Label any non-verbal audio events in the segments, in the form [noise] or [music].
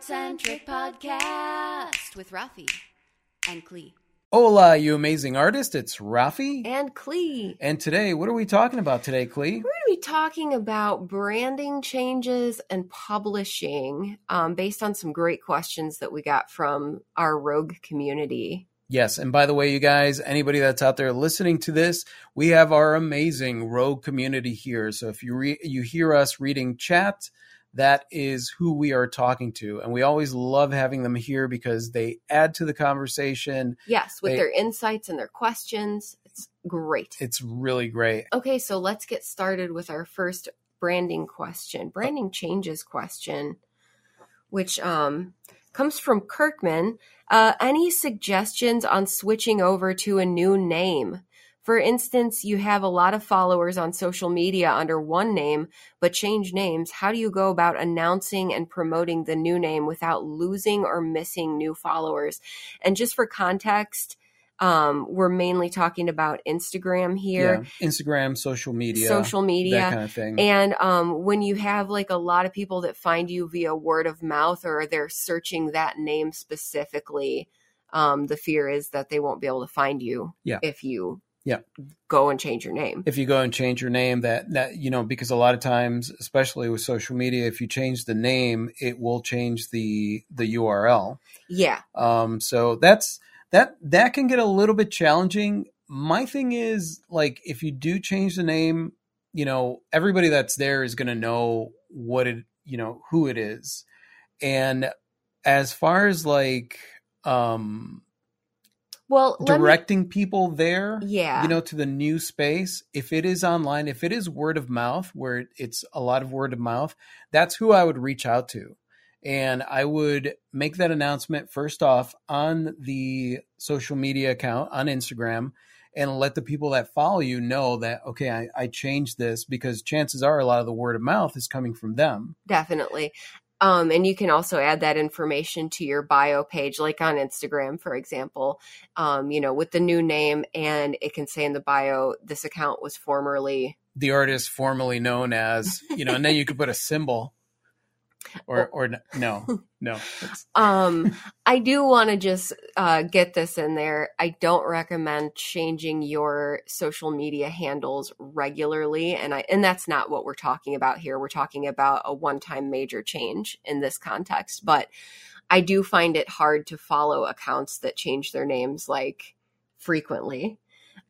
Centric Podcast with Rafi and Klee. Hola, you amazing artist. It's Rafi. And Klee. And today, what are we talking about today, Klee? We're going to be talking about branding changes and publishing um, based on some great questions that we got from our Rogue community. Yes, and by the way, you guys, anybody that's out there listening to this, we have our amazing Rogue community here. So if you re- you hear us reading chat, that is who we are talking to. And we always love having them here because they add to the conversation. Yes, with They- their insights and their questions. It's great. It's really great. Okay, so let's get started with our first branding question, branding changes question, which um, comes from Kirkman. Uh, any suggestions on switching over to a new name? For instance, you have a lot of followers on social media under one name, but change names. How do you go about announcing and promoting the new name without losing or missing new followers? And just for context, um, we're mainly talking about Instagram here Yeah. Instagram, social media, social media that kind of thing. and um, when you have like a lot of people that find you via word of mouth or they're searching that name specifically um, the fear is that they won't be able to find you Yeah. if you Yeah. go and change your name. If you go and change your name that that you know because a lot of times especially with social media if you change the name it will change the the url yeah. Um so that's that that can get a little bit challenging. My thing is like if you do change the name you know everybody that's there is going to know what it you know who it is. And as far as like um well let me- directing people there yeah. you know to the new space if it is online if it is word of mouth where it's a lot of word of mouth that's who i would reach out to. And i would make that announcement first off on the social media account on instagram and let the people that follow you know that okay I, I changed this because chances are a lot of the word of mouth is coming from them. Definitely um, and you can also add that information to your bio page like on instagram for example. Um, you know with the new name and it can say in the bio this account was formerly the artist formerly known as you know and then you could put a symbol or or no [laughs] no. Um i do want to just uh get this in there. I don't recommend changing your social media handles regularly and i and that's not what we're talking about here. We're talking about a one-time major change in this context but i do find it hard to follow accounts that change their names like frequently.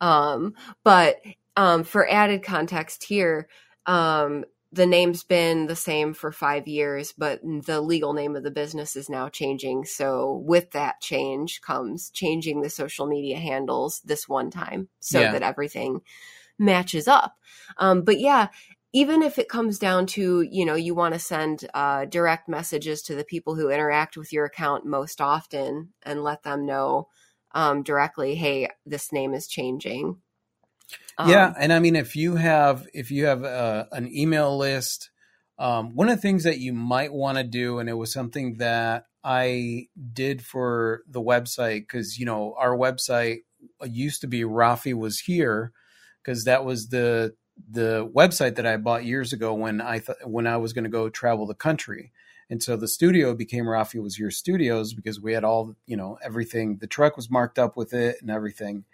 Um but um for added context here um the name's been the same for five years, but the legal name of the business is now changing. So, with that change comes changing the social media handles this one time so Yeah. that everything matches up. Um, but yeah, even if it comes down to, you know, you want to send uh, direct messages to the people who interact with your account most often and let them know um, directly, hey, this name is changing. Yeah Um, and i mean if you have if you have uh, an email list um, one of the things that you might want to do and it was something that i did for the website because you know our website used to be rafi was here because that was the the website that i bought years ago when i thought when i was going to go travel the country. And so the studio became rafi was here studios because we had all you know everything the truck was marked up with it and everything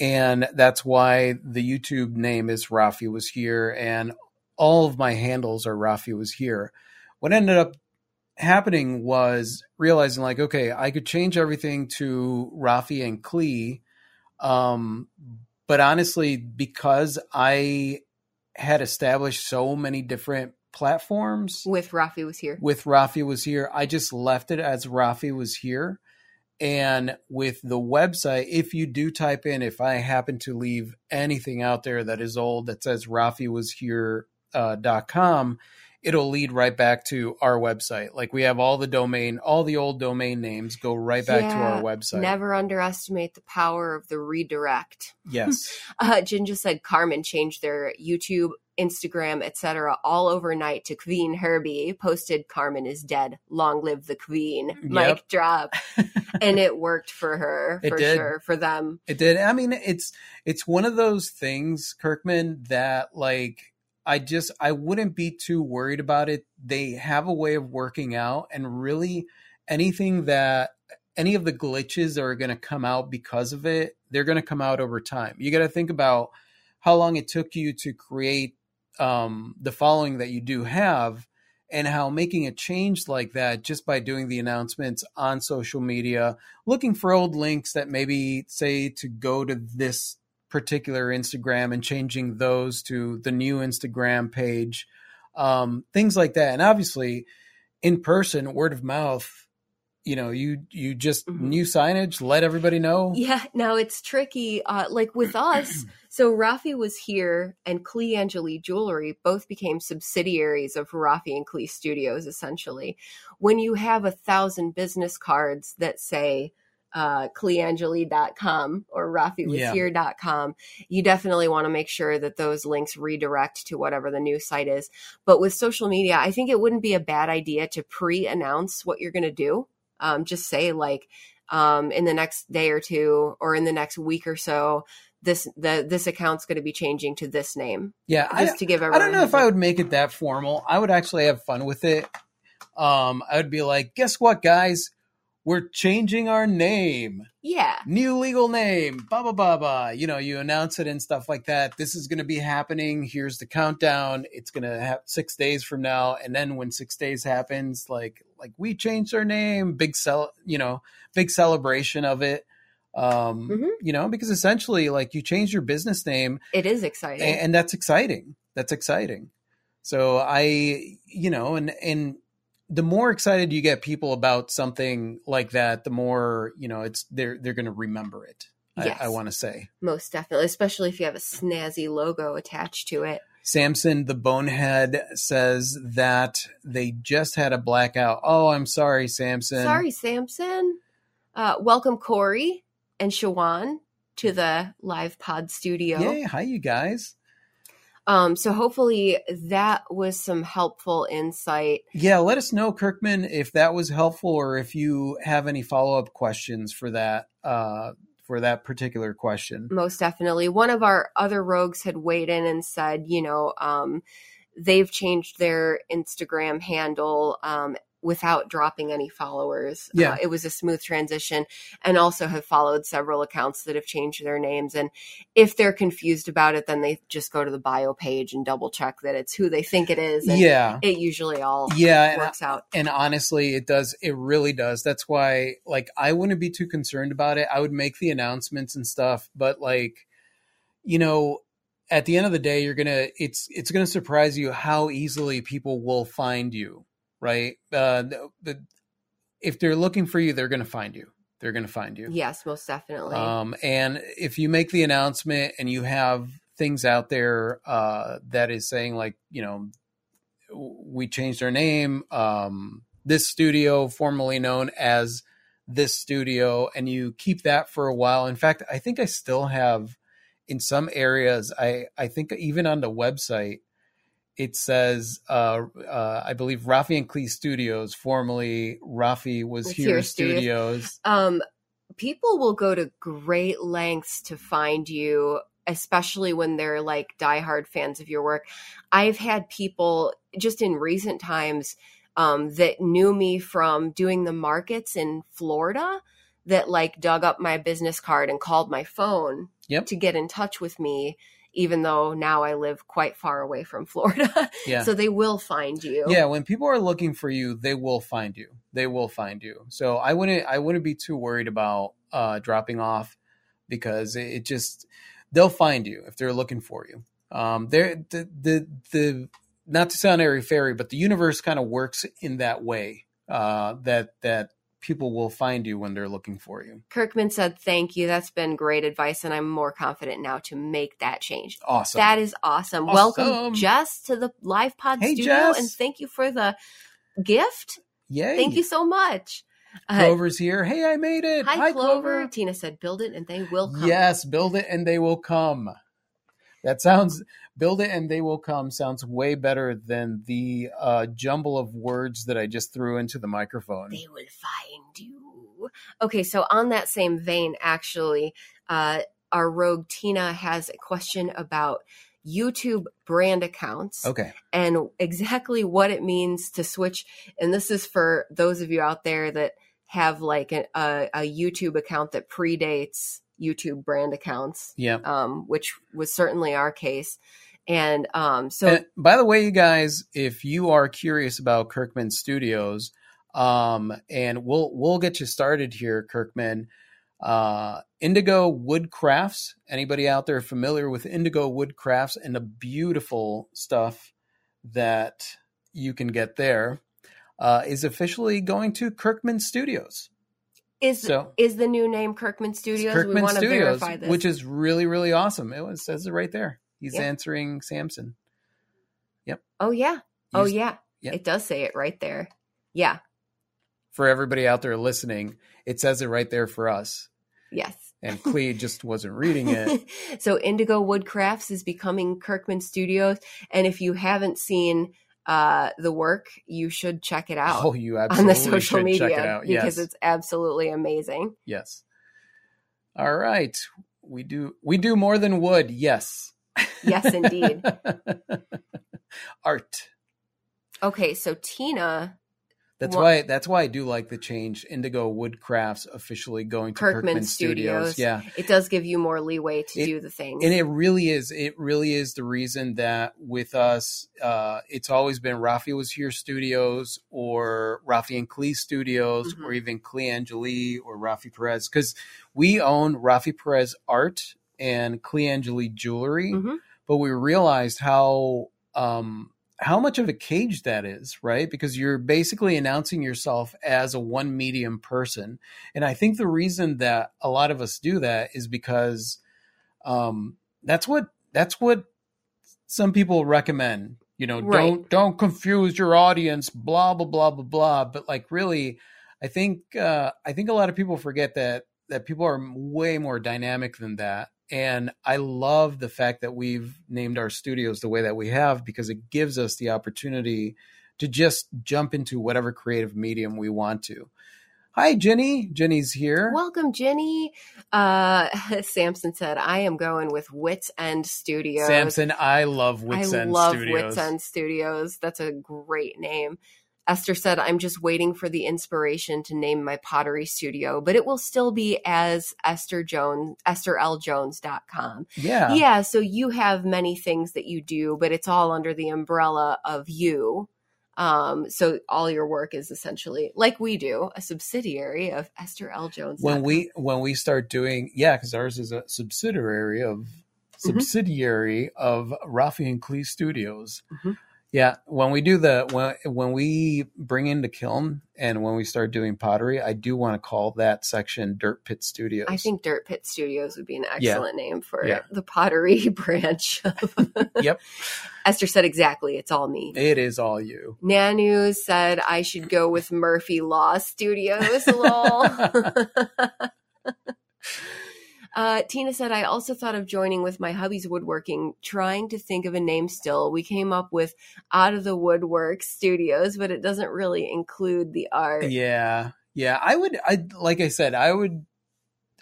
and that's why the YouTube name is Rafi was here, and all of my handles are Rafi was here. What ended up happening was realizing like, okay, I could change everything to Rafi and Klee, um, but honestly, because I had established so many different platforms with Rafi was here. with Rafi was here, I just left it as Rafi was here. And with the website, if you do type in, if I happen to leave anything out there that is old that says Rafi was here uh, dot com, it'll lead right back to our website. Like we have all the domain, all the old domain names go right back to our website. Never underestimate the power of the redirect. Yes. [laughs] Uh, Ginger said Carmen changed their YouTube, Instagram, etc. all overnight to Queen Herbie. Posted Carmen is dead. Long live the Queen. Mic drop. [laughs] and it worked for her It for did. sure for them. It did. I mean, it's it's one of those things, Kirkman, that like I just I wouldn't be too worried about it. They have a way of working out, and really anything that any of the glitches that are going to come out because of it, they're going to come out over time. You got to think about how long it took you to create um, the following that you do have and how making a change like that just by doing the announcements on social media, looking for old links that maybe say to go to this particular Instagram and changing those to the new Instagram page, um, things like that. And obviously, in person, word of mouth you know you you just mm-hmm. new signage let everybody know yeah now it's tricky uh like with us [clears throat] so rafi was here and klee angeli jewelry both became subsidiaries of rafi and klee studios essentially when you have a thousand business cards that say uh, kleeangeli.com or rafiwashere.com, yeah. you definitely want to make sure that those links redirect to whatever the new site is. But with social media, I think it wouldn't be a bad idea to pre announce what you're going to do um, just say like um, in the next day or two or in the next week or so this the this account's going to be changing to this name yeah just I, to give i don't know if i would make it that formal i would actually have fun with it um i would be like guess what guys we're changing our name. Yeah. New legal name. Blah blah blah blah. You know, you announce it and stuff like that. This is going to be happening. Here's the countdown. It's going to have six days from now, and then when six days happens, like like we changed our name. Big cel, you know, big celebration of it. Um, mm-hmm. you know, because essentially, like you change your business name. It is exciting, and, and that's exciting. That's exciting. So I, you know, and and the more excited you get people about something like that, the more you know it's they're they're going to remember it. Yes. I, I want to say most definitely, especially if you have a snazzy logo attached to it. Samson the Bonehead says that they just had a blackout. Oh, I'm sorry, Samson. Sorry, Samson. Uh, welcome, Corey and Shawan to the live pod studio. Yay! Hi, you guys. Um, so hopefully that was some helpful insight. Yeah, let us know, Kirkman, if that was helpful or if you have any follow up questions for that. Uh, for that particular question. Most definitely. One of our other rogues had weighed in and said, you know, um, they've changed their Instagram handle um, without dropping any followers. Yeah. Uh, it was a smooth transition and also have followed several accounts that have changed their names. And if they're confused about it, then they just go to the bio page and double check that it's who they think it is. yeah. It usually all yeah, works and, out. And honestly, it does. It really does. That's why, like, I wouldn't be too concerned about it. I would make the announcements and stuff, but like, you know, at the end of the day, you're gonna it's it's gonna surprise you how easily people will find you right? Uh, the, the, if they're looking for you, they're going to find you. They're going to find you. Yes, most definitely. Um, and if you make the announcement and you have things out there uh, that is saying like, you know, we changed our name, um, this studio, formerly known as this studio, and you keep that for a while. In fact, I think I still have in some areas. I I think even on the website it says, uh, uh, I believe Rafi and Klee Studios, formerly Rafi was, was here, here Studios. Studios. Um, people will go to great lengths to find you, especially when they're like diehard fans of your work. I've had people just in recent times um, that knew me from doing the markets in Florida that like dug up my business card and called my phone yep. to get in touch with me even though now I live quite far away from [laughs] Florida. Yeah. so they will find you. Yeah, when people are looking for you, they will find you. They will find you. So I wouldn't I wouldn't be too worried about uh, dropping off because it, just they'll find you if they're looking for you. Um, they're the the the not to sound airy fairy, but the universe kind of works in that way. Uh, that that people will find you when they're looking for you. Kirkman said, Thank you. That's been great advice. And I'm more confident now to make that change. Awesome. That is awesome. awesome. Welcome, Jess, to the Live Pod hey, studio. Jess. And thank you for the gift. Yay. Thank you so much. Uh, Clover's here. Hey, I made it. Hi, hi Clover. Clover. Tina said, Build it and they will come. Yes, build it and they will come. That sounds build it and they will come sounds way better than the uh, jumble of words that I just threw into the microphone. They will find you. Okay, so on that same vein, actually, uh, our rogue Tina has a question about YouTube brand accounts Okay. and exactly what it means to switch. And this is for those of you out there that have like a, a, a YouTube account that predates YouTube brand accounts, Yeah. um, which was certainly our case. And um, so, And by the way, you guys, if you are curious about Kirkman Studios, um, and we'll we'll get you started here, Kirkman. Uh, Indigo Wood Crafts. Anybody out there familiar with Indigo Wood Crafts and the beautiful stuff that you can get there uh, is officially going to Kirkman Studios. Is so- is the new name Kirkman Studios? we Kirkman want to verify this. which is really really awesome. It was, says it right there. He's Yeah. answering Samson. Yep. Oh yeah, oh He's- yeah, yeah. it does say it right there. Yeah, For everybody out there listening, it says it right there for us. yes. and Klee [laughs] just wasn't reading it. [laughs] so Indigo Woodcrafts is becoming Kirkman Studios, and if you haven't seen uh, the work, you should check it out Oh, you on absolutely the social should media check it out. because it's absolutely amazing. yes. All right, we do we do more than wood. Yes, Yes, indeed. [laughs] Art. Okay, so Tina That's Wha- why. That's why I do like the change. Indigo Woodcrafts officially going to Kirkman Kirkman, Studios. Studios. Yeah, it does give you more leeway to It- do the thing. and it really is. It really is the reason that with us, uh, it's always been Rafi was here Studios or Rafi and Klee Studios Mhm. or even Klee Angeli or Rafi Perez because we own Rafi Perez Art and Klee Angeli Jewelry, Mhm. but we realized how um, how much of a cage that is, right? Because you're basically announcing yourself as a one medium person, and I think the reason that a lot of us do that is because um, that's what that's what some people recommend. You know, Right. don't don't confuse your audience. Blah blah blah blah blah. But like, really, I think uh, I think a lot of people forget that that people are way more dynamic than that. And I love the fact that we've named our studios the way that we have because it gives us the opportunity to just jump into whatever creative medium we want to. Hi, Jenny. Jenny's here. Welcome, Jenny. Uh, [laughs] Samson said, "I am going with Wits End Studios." Samson, I love Wits I End love Studios. Wits End Studios. That's a great name. Esther said, I'm just waiting for the inspiration to name my pottery studio, but it will still be as Esther Jones, EstherLJones.com. Yeah. Yeah, so you have many things that you do, but it's all under the umbrella of you. Um, so all your work is essentially like we do, a subsidiary of Esther L. Jones. When we when we start doing yeah, because ours is a subsidiary of subsidiary of Rafi and Klee Studios. Mhm. Yeah, when we do the when when we bring in the kiln and when we start doing pottery, I do want to call that section Dirt Pit Studios. I think Dirt Pit Studios would be an Yeah. excellent name for Yeah. the pottery [laughs] branch. of- [laughs] Yep. Esther said exactly. It's all me. it is all you. Nanu said I should go with Murphy Law Studios. Lol. [laughs] Uh, Tina said, I also thought of joining with my hubby's woodworking, trying to think of a name still. We came up with Out of the Woodwork Studios, but it doesn't really include the art. Yeah. Yeah, I would I like I said, I would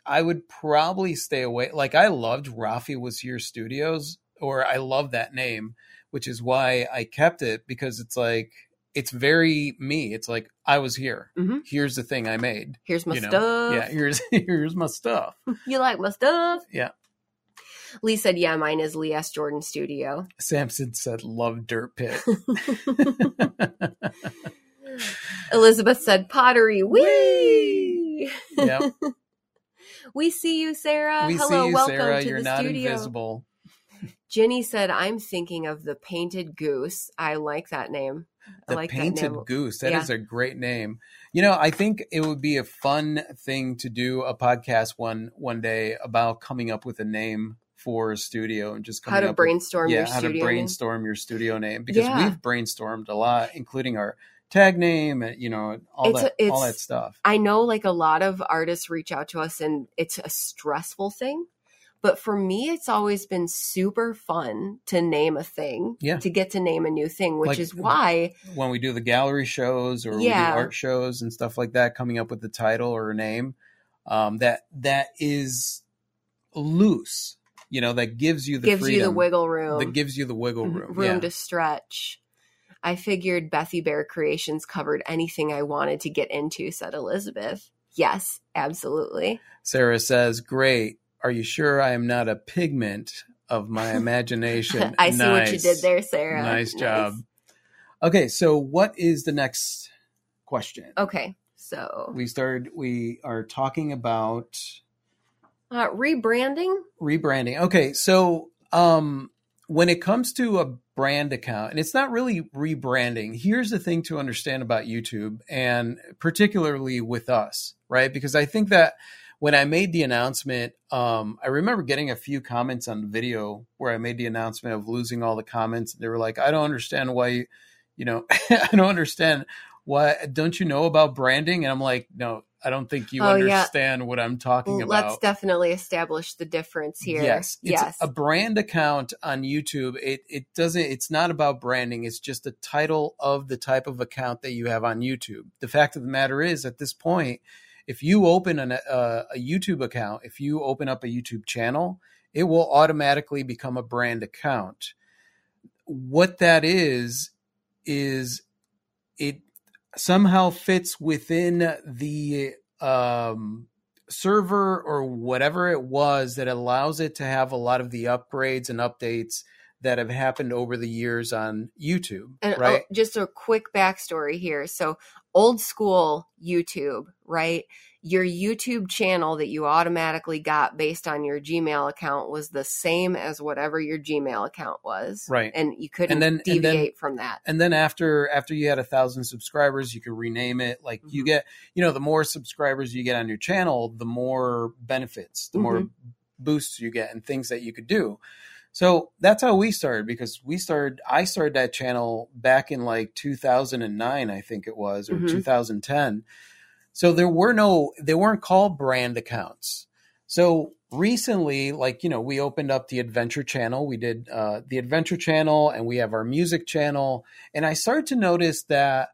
I would probably stay away. Like I loved Rafi was here studios or I love that name, which is why I kept it because it's like it's very me. It's like I was here. Mhm. Here's the thing I made. Here's my you know? stuff. Yeah, here's [laughs] here's my stuff. You like my stuff? Yeah. Lee said, Yeah, mine is Lee S. Jordan Studio. Samson said love dirt pit. [laughs] [laughs] Elizabeth said, Pottery. Wee! yep. We see you, Sarah. We Hello, you, welcome Sarah. to You're the studio. invisible. Jenny said, I'm thinking of the painted goose. I like that name. The like painted that goose. That is Yeah. a great name. You know, I think it would be a fun thing to do a podcast one one day about coming up with a name for a studio and just coming How to brainstorm with, yeah, your how studio. to name. brainstorm your studio name because Yeah. we've brainstormed a lot, including our tag name and you know all It's that all it's- that stuff. I know like a lot of artists reach out to us and it's a stressful thing. But for me, it's always been super fun to name a thing, Yeah. to get to name a new thing, which Like- is why When we do the gallery shows or Yeah. we do art shows and stuff like that, coming up with the title or a name um, that that is loose you know, that gives you the gives you the wiggle room, that gives you the wiggle Mhm. room. room yeah. to stretch. I figured Bethy Bear Creations covered anything I wanted to get into, said Elizabeth. Yes, absolutely. Sarah says, "Great. Are you sure I am not a pigment of my [laughs] imagination?" [laughs] I see what you did there, Sarah. Nice job. Okay, so what is the next question? Okay, so We started. We are talking about uh, rebranding. rebranding. Okay, so um, when it comes to a brand account, and it's not really rebranding. Here's the thing to understand about YouTube, and particularly with us, right? Because I think that when I made the announcement, um, I remember getting a few comments on the video where I made the announcement of losing all the comments. They were like, "I don't understand why you, you know, [laughs] I don't understand why. Don't you know about branding?" And I'm like, "No." I don't think you Oh, yeah. understand what I'm talking Well, about. let's definitely establish the difference here. Yes, it's yes. a brand account on YouTube. It it doesn't. It's not about branding. It's just the title of the type of account that you have on YouTube. The fact of the matter is, at this point, if you open an, uh, a YouTube account, if you open up a YouTube channel, it will automatically become a brand account. What that is is it somehow fits within the um, server or whatever it was that allows it to have a lot of the upgrades and updates that have happened over the years on YouTube, And oh, right? just a quick backstory here. So, old school YouTube, right? Your YouTube channel that you automatically got based on your Gmail account was the same as whatever your Gmail account was, Right. And you couldn't And then- and then- deviate from that. and then after after you had a thousand subscribers you could rename it like you Mhm. get you know the more subscribers you get on your channel the more benefits the more boosts you get and things that you could do so that's how we started because we started i started that channel back in like 2009 i think it was or Mhm. 2010 so there were no they weren't called brand accounts. So recently like you know we opened up the adventure channel. We did uh, the adventure channel and we have our music channel. And i started to notice that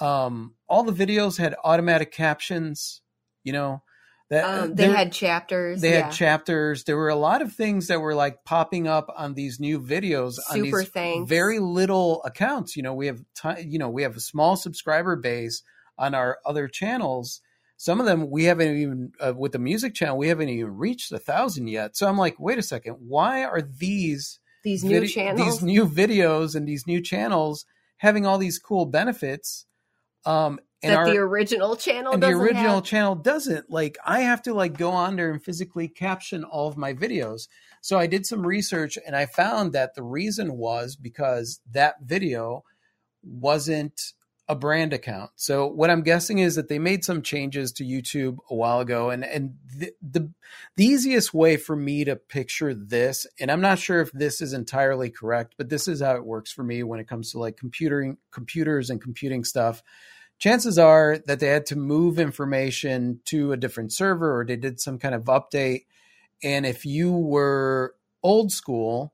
um, all the videos had automatic captions you know that Um, they had chapters. they yeah. had chapters there were a lot of things that were like popping up on these new videos on Super these thanks. very little accounts you know we have ti you know we have a small subscriber base on our other channels some of them we haven't even uh, with the music channel we haven't even reached a thousand yet so i'm like wait a second why are these these new channels. these new videos and these new channels having all these cool benefits um and that our, the original channel and the original have. channel doesn't. Like i have to like go on there and physically caption all of my videos. So i did some research and i found that the reason was because that video wasn't a brand account. So what i'm guessing is that they made some changes to youtube a while ago. And and the the, the easiest way for me to picture this and i'm not sure if this is entirely correct but this is how it works for me when it comes to like computing computers and computing stuff chances are that they had to move information to a different server or they did some kind of update. And if you were old school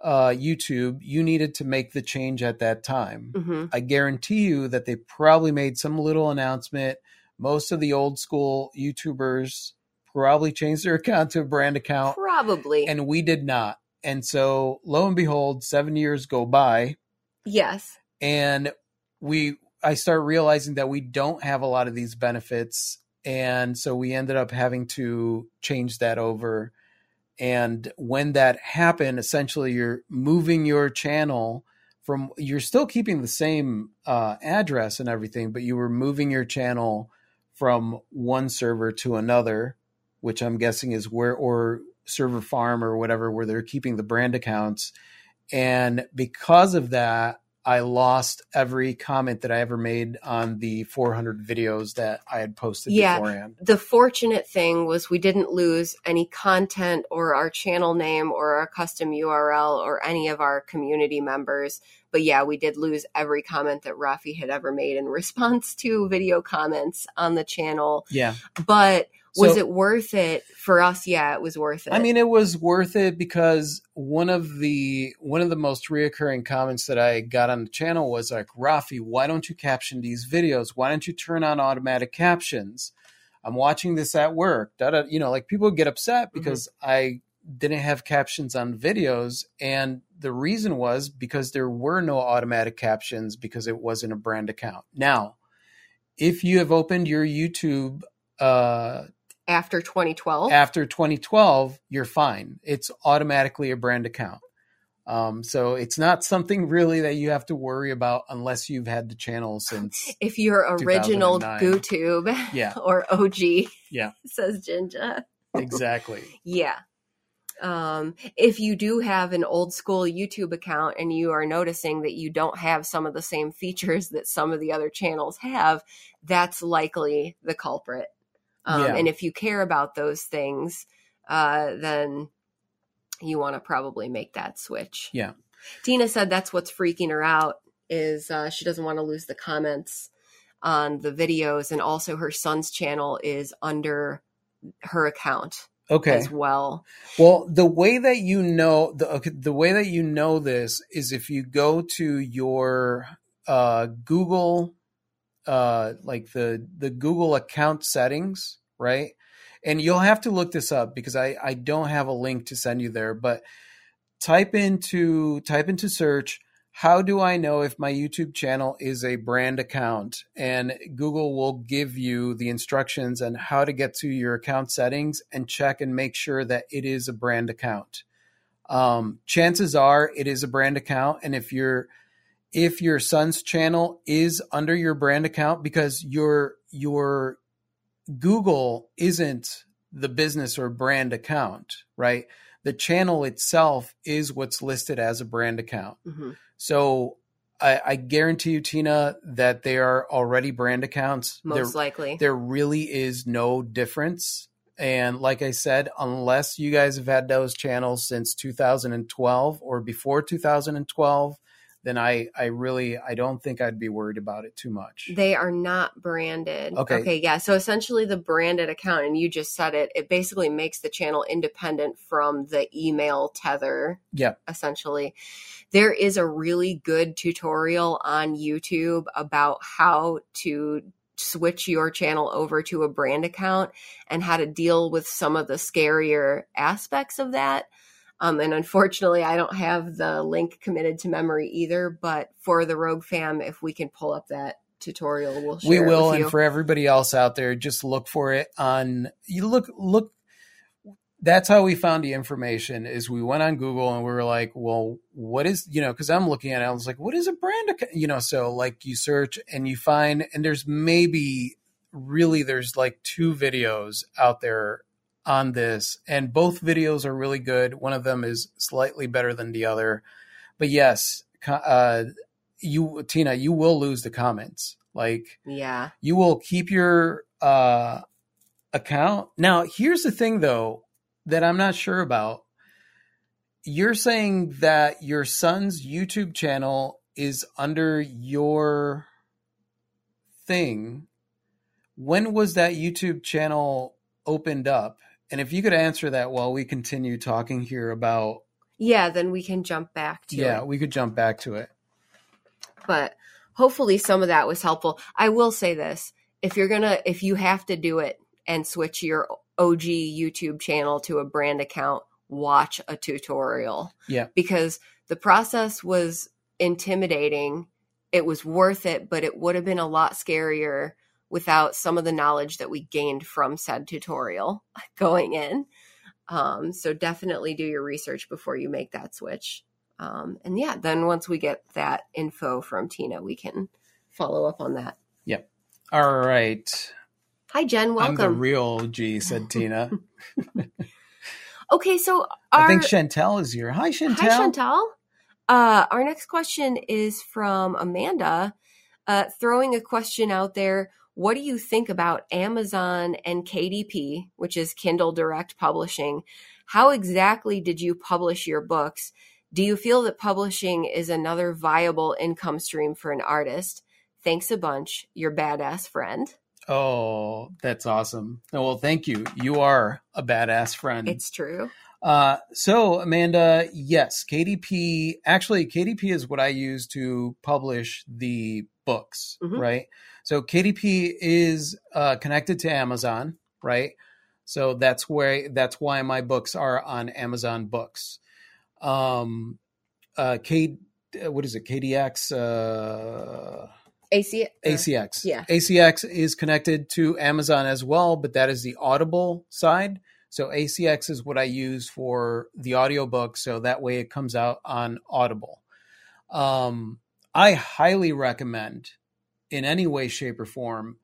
uh, YouTube, you needed to make the change at that time. Mhm. I guarantee you that they probably made some little announcement. Most of the old school YouTubers probably changed their [laughs] account to a brand account, Probably. and we did not. And so, lo and behold, seven years go by, yes. and we I start realizing that we don't have a lot of these benefits and so we ended up having to change that over. And when that happened essentially you're moving your channel from you're still keeping the same uh, address and everything but you were moving your channel from one server to another which i'm guessing is where or server farm or whatever where they're keeping the brand accounts. And because of that I lost every comment that I ever made on the 400 videos that I had posted Yeah. beforehand. The fortunate thing was we didn't lose any content or our channel name or our custom URL or any of our community members. But yeah, we did lose every comment that Rafi had ever made in [laughs] response to video comments on the channel. Yeah. But was So- it worth it for us? Yeah, it was worth it. I mean, it was worth it because one of the one of the most reoccurring comments that I got on the channel was like, "Rafi, why don't you caption these videos? Why don't you turn on automatic captions? I'm watching this at work." Da, da, you know, like people get upset because I didn't have captions on videos. And the reason was because there were no automatic captions because it wasn't a brand account. Now, if you have opened your YouTube uh, After 2012, after 2012, you're fine. It's automatically a brand account. Um, so it's not something really that you have to worry about unless you've had the channel since. if you're original 2009. GooTube Yeah, [laughs] or OG, Yeah. [laughs] says Jinja. exactly. [laughs] Yeah. Um, if you do have an old school YouTube account and you are noticing that you don't have some of the same features that some of the other channels have, that's likely the culprit. Um, Yeah. And if you care about those things, uh, then you want to probably make that switch. Yeah. Tina said that's what's freaking her out is uh, she doesn't want to lose the comments on the videos, and also her son's channel is under her account Okay. as well. Well, the way that you know the okay, the way that you know this is if you go to your uh, Google, uh, like the the Google account settings, right? And you'll have to look this up because I I don't have a link to send you there, but type into type into search how do I know if my YouTube channel is a brand account? And Google will give you the instructions on how to get to your account settings and check and make sure that it is a brand account. Um, chances are it is a brand account, and if your if your son's channel is under your brand account because your your Google isn't the business or brand account, right? The channel itself is what's listed as a brand account. Mhm. So I, I guarantee you, Tina, that they are already brand accounts. Most there, likely. there really is no difference. And like I said, unless you guys have had those channels since 2012 or before 2012, then I, I really, I don't think I'd be worried about it too much. They are not branded. Okay. Okay. Yeah. So essentially, the branded account, and you just said it, it basically makes the channel independent from the email tether. Yeah. Essentially, there is a really good tutorial on YouTube about how to switch your channel over to a brand account and how to deal with some of the scarier aspects of that. Um, and unfortunately, I don't have the link committed to memory either. But for the Rogue fam, if we can pull up that tutorial, we'll share we it will, and for everybody else out there, just look for it on. You look, look. That's how we found the information. Is we went on Google and we were like, well, what is you know? Because I'm looking at it, I was like, what is a brand account? You know, so like you search and you find, and there's maybe really there's like two videos out there on this, and both videos are really good. One of them is slightly better than the other, but yes, uh, you Tina, you will lose the comments. Like yeah. you will keep your uh, account. Now, here's the thing, though, that I'm not sure about. You're saying that your son's YouTube channel is under your thing. When was that YouTube channel opened up? And if you could answer that while we continue talking here about, Yeah, then we can jump back to yeah, it. we could jump back to it. But hopefully some of that was helpful. I will say this. If you're going to if you have to do it and switch your OG YouTube channel to a brand account, watch a tutorial. Yeah. Because the process was intimidating. It was worth it, but it would have been a lot scarier without some of the knowledge that we gained from said tutorial [laughs] going in. Um, so definitely do your research before you make that switch. Um, and yeah, then once we get that info from Tina, we can follow up on that. Yep. All right. Hi, Jen. Welcome. I'm the real G, said [laughs] Tina. okay, so our, I think Chantel is here. Hi, Chantel. Hi, Chantal. Uh, our next question is from Amanda, uh, throwing a question out there. What do you think about Amazon and KDP, which is Kindle Direct Publishing? How exactly did you publish your books? Do you feel that publishing is another viable income stream for an artist? Thanks a bunch, your badass friend. Oh, that's awesome. Oh, well, thank you. You are a badass friend. It's true. Uh, so, Amanda, yes, KDP. Actually, KDP is what I use to publish the books, Mhm. right? So, KDP is uh, connected to Amazon, right? So that's where that's why my books are on Amazon Books. Um, uh, K, uh, what is it? KDX. Uh, AC, uh, ACX. yeah. ACX is connected to Amazon as well, but that is the Audible side. So ACX is what I use for the audiobook. So that way it comes out on Audible. Um, I highly recommend, in any way, shape, or form,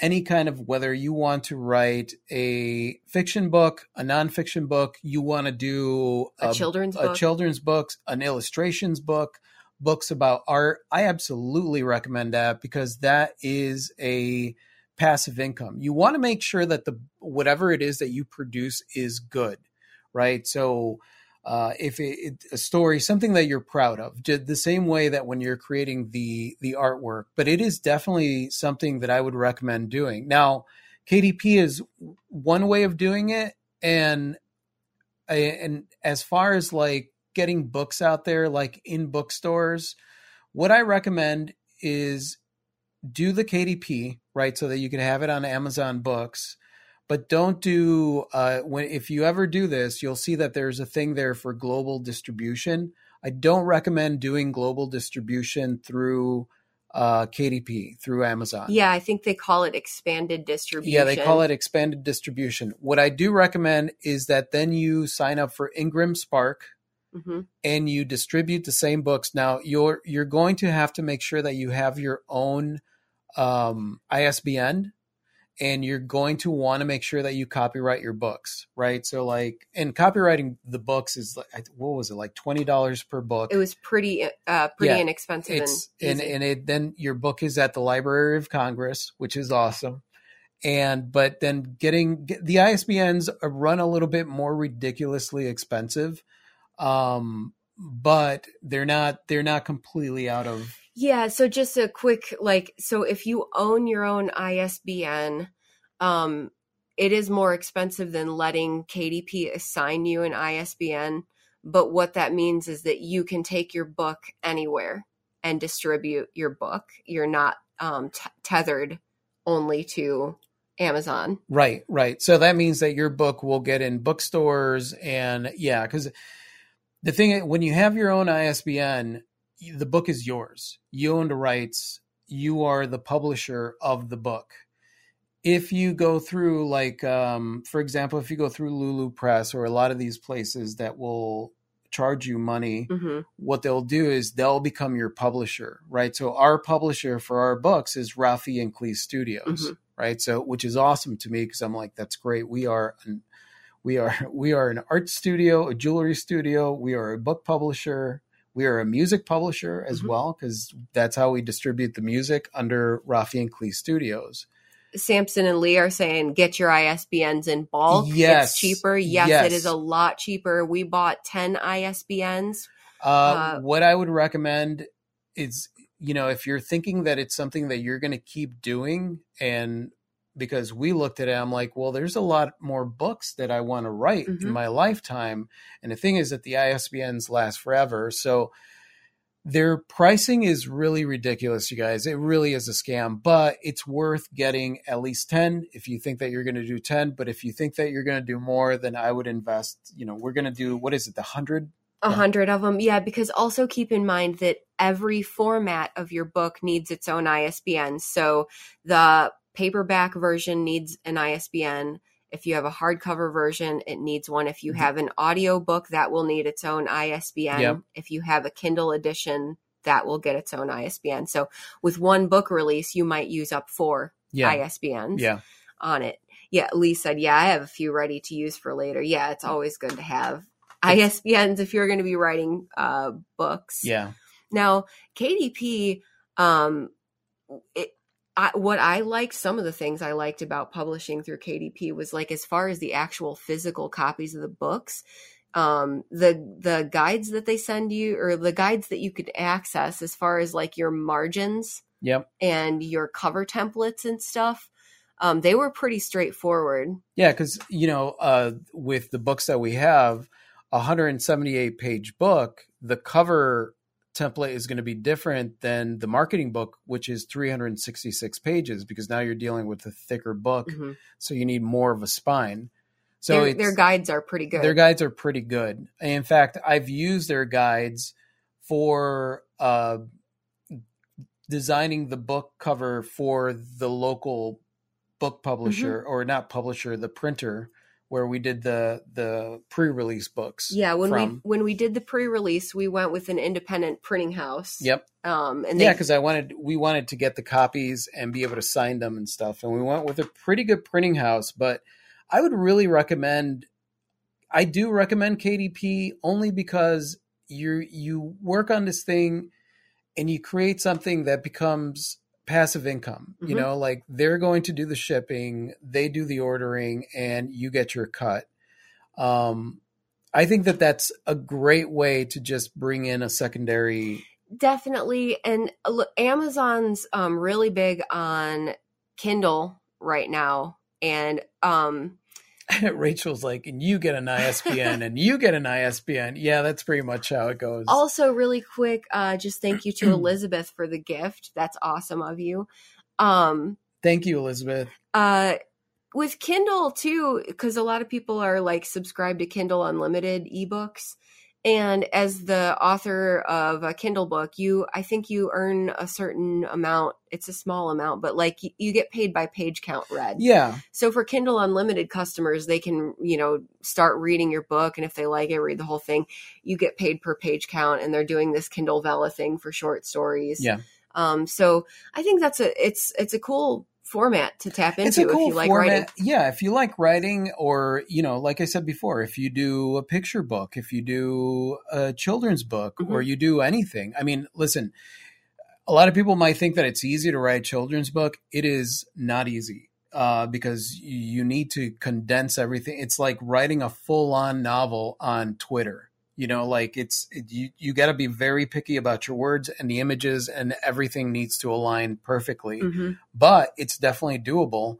any kind of whether you want to write a fiction book, a nonfiction book, you want to do a children's a book. children's book, an illustrations book, books about art. I absolutely recommend that because that is a passive income. You want to make sure that the whatever it is that you produce is good, right? So uh, if it, it, a story, something that you're proud of, the same way that when you're creating the the artwork, but it is definitely something that I would recommend doing. Now, KDP is one way of doing it, and and as far as like getting books out there, like in bookstores, what I recommend is do the KDP right, so that you can have it on Amazon Books but don't do uh, when if you ever do this you'll see that there's a thing there for global distribution. I don't recommend doing global distribution through uh, kdp through amazon. Yeah, I think they call it expanded distribution. yeah they call it expanded distribution. What i do recommend is that then you sign up for IngramSpark hmm and you distribute the same books. Now you're you're going to have to make sure that you have your own um, isbn and you're going to want to make sure that you copyright your books right? So like and copywriting the books is like what was it like $20 per book? It was pretty, uh, pretty Yeah, inexpensive it's and and and it then your book is at the library of congress which is awesome. And but then getting get, the isbns run a little bit more ridiculously expensive um but they're not they're not completely out of Yeah, so just a quick like so if you own your own ISBN, um it is more expensive than letting KDP assign you an ISBN, but what that means is that you can take your book anywhere and distribute your book. You're not um t- tethered only to Amazon. Right, right. So that means that your book will get in bookstores and yeah, because the thing when you have your own ISBN, the book is yours. You own the rights. You are the publisher of the book. If you go through like, um, for example, if you go through Lulu Press or a lot of these places that will charge you money, hmm what they'll do is they'll become your publisher, right? So our publisher for our books is Rafi and Klee Studios, Mhm. right? So which is awesome to me because I'm like, that's great. We are an we are [laughs] we are an art studio, a jewelry studio. We are a book publisher. We are a music publisher as Mhm. well because that's how we distribute the music under Rafi and Klee Studios. Samson and Lee are saying get your ISBNs in bulk. Yes. It's cheaper. Yes, Yes. it is a lot cheaper. We bought 10 ISBNs. Uh, Uh, what I would recommend is, you know, if you're thinking that it's something that you're going to keep doing, and because we looked at it, I'm like, well, there's a lot more books that I want to write in Mhm. my lifetime. And the thing is that the ISBNs last forever. So their pricing is really ridiculous, you guys. It really is a scam, but it's worth getting at least 10 if you think that you're going to do 10. But if you think that you're going to do more, then I would invest, you know, we're going to do, what is it, the 100 A hundred of them, yeah. Because also keep in mind that every format of your book needs its own ISBN. So the paperback version needs an ISBN. If you have a hardcover version, it needs one. If you Mhm. have an audio book, that will need its own ISBN. Yep. If you have a Kindle edition, that will get its own ISBN. So with one book release, you might use up four Yeah. ISBNs Yeah. on it. Yeah, Lee said, yeah, I have a few ready to use for later. Yeah, it's always good to have ISBNs if you're going to be writing uh, books. Yeah. Now, KDP, um, it, I, what I liked, some of the things I liked about publishing through KDP was like as far as the actual physical copies of the books, um, the the guides that they send you or the guides that you could access as far as like your margins Yep. and your cover templates and stuff, um, they were pretty straightforward. Yeah, because you know, uh, with the books that we have, a 178 page book, the cover template is going to be different than the marketing book, which is 366 pages, because now you're dealing with a thicker book, Mhm. so you need more of a spine. So their, their guides are pretty good. their guides are pretty good. In fact, I've used their guides for uh, designing the book cover for the local book publisher, Mm-hmm. or not publisher, the printer, where we did the the pre-release books. yeah, when from. we when we did the pre-release, we went with an independent printing house. Yep. Um, and yeah, because I wanted we wanted to get the copies and be able to sign them and stuff, and we went with a pretty good printing house. But I would really recommend. I do recommend KDP only because you you work on this thing, and you create something that becomes passive income. You Mhm. know, like they're going to do the shipping, they do the ordering, and you get your cut. Um, I think that that's a great way to just bring in a secondary definitely and uh, look, amazon's um really big on kindle right now and um [laughs] Rachel's like, and you get an ISBN, and you get an ISBN. Yeah, that's pretty much how it goes. also really quick uh just thank you to [clears throat] elizabeth for the gift that's awesome of you um Thank you, Elizabeth. uh with kindle too because a lot of people are like subscribed to kindle unlimited ebooks and as the author of a kindle book you i think you earn a certain amount. It's a small amount but like you, you get paid by page count read. Yeah, so for kindle unlimited customers they can you know start reading your book and if they like it read the whole thing. You get paid per page count and they're doing this kindle vella thing for short stories. Yeah. um so i think that's a it's it's a cool format to tap it's into a cool if you like format. writing Yeah, if you like writing, or you know, like I said before, if you do a picture book, if you do a children's book, Mm-hmm. or you do anything. I mean, listen, a lot of people might think that it's easy to write a children's book. It is not easy. Uh, because you need to condense everything. It's like writing a full-on novel on Twitter. You know, like it's you. You got to be very picky about your words and the images, and everything needs to align perfectly Mhm. but it's definitely doable.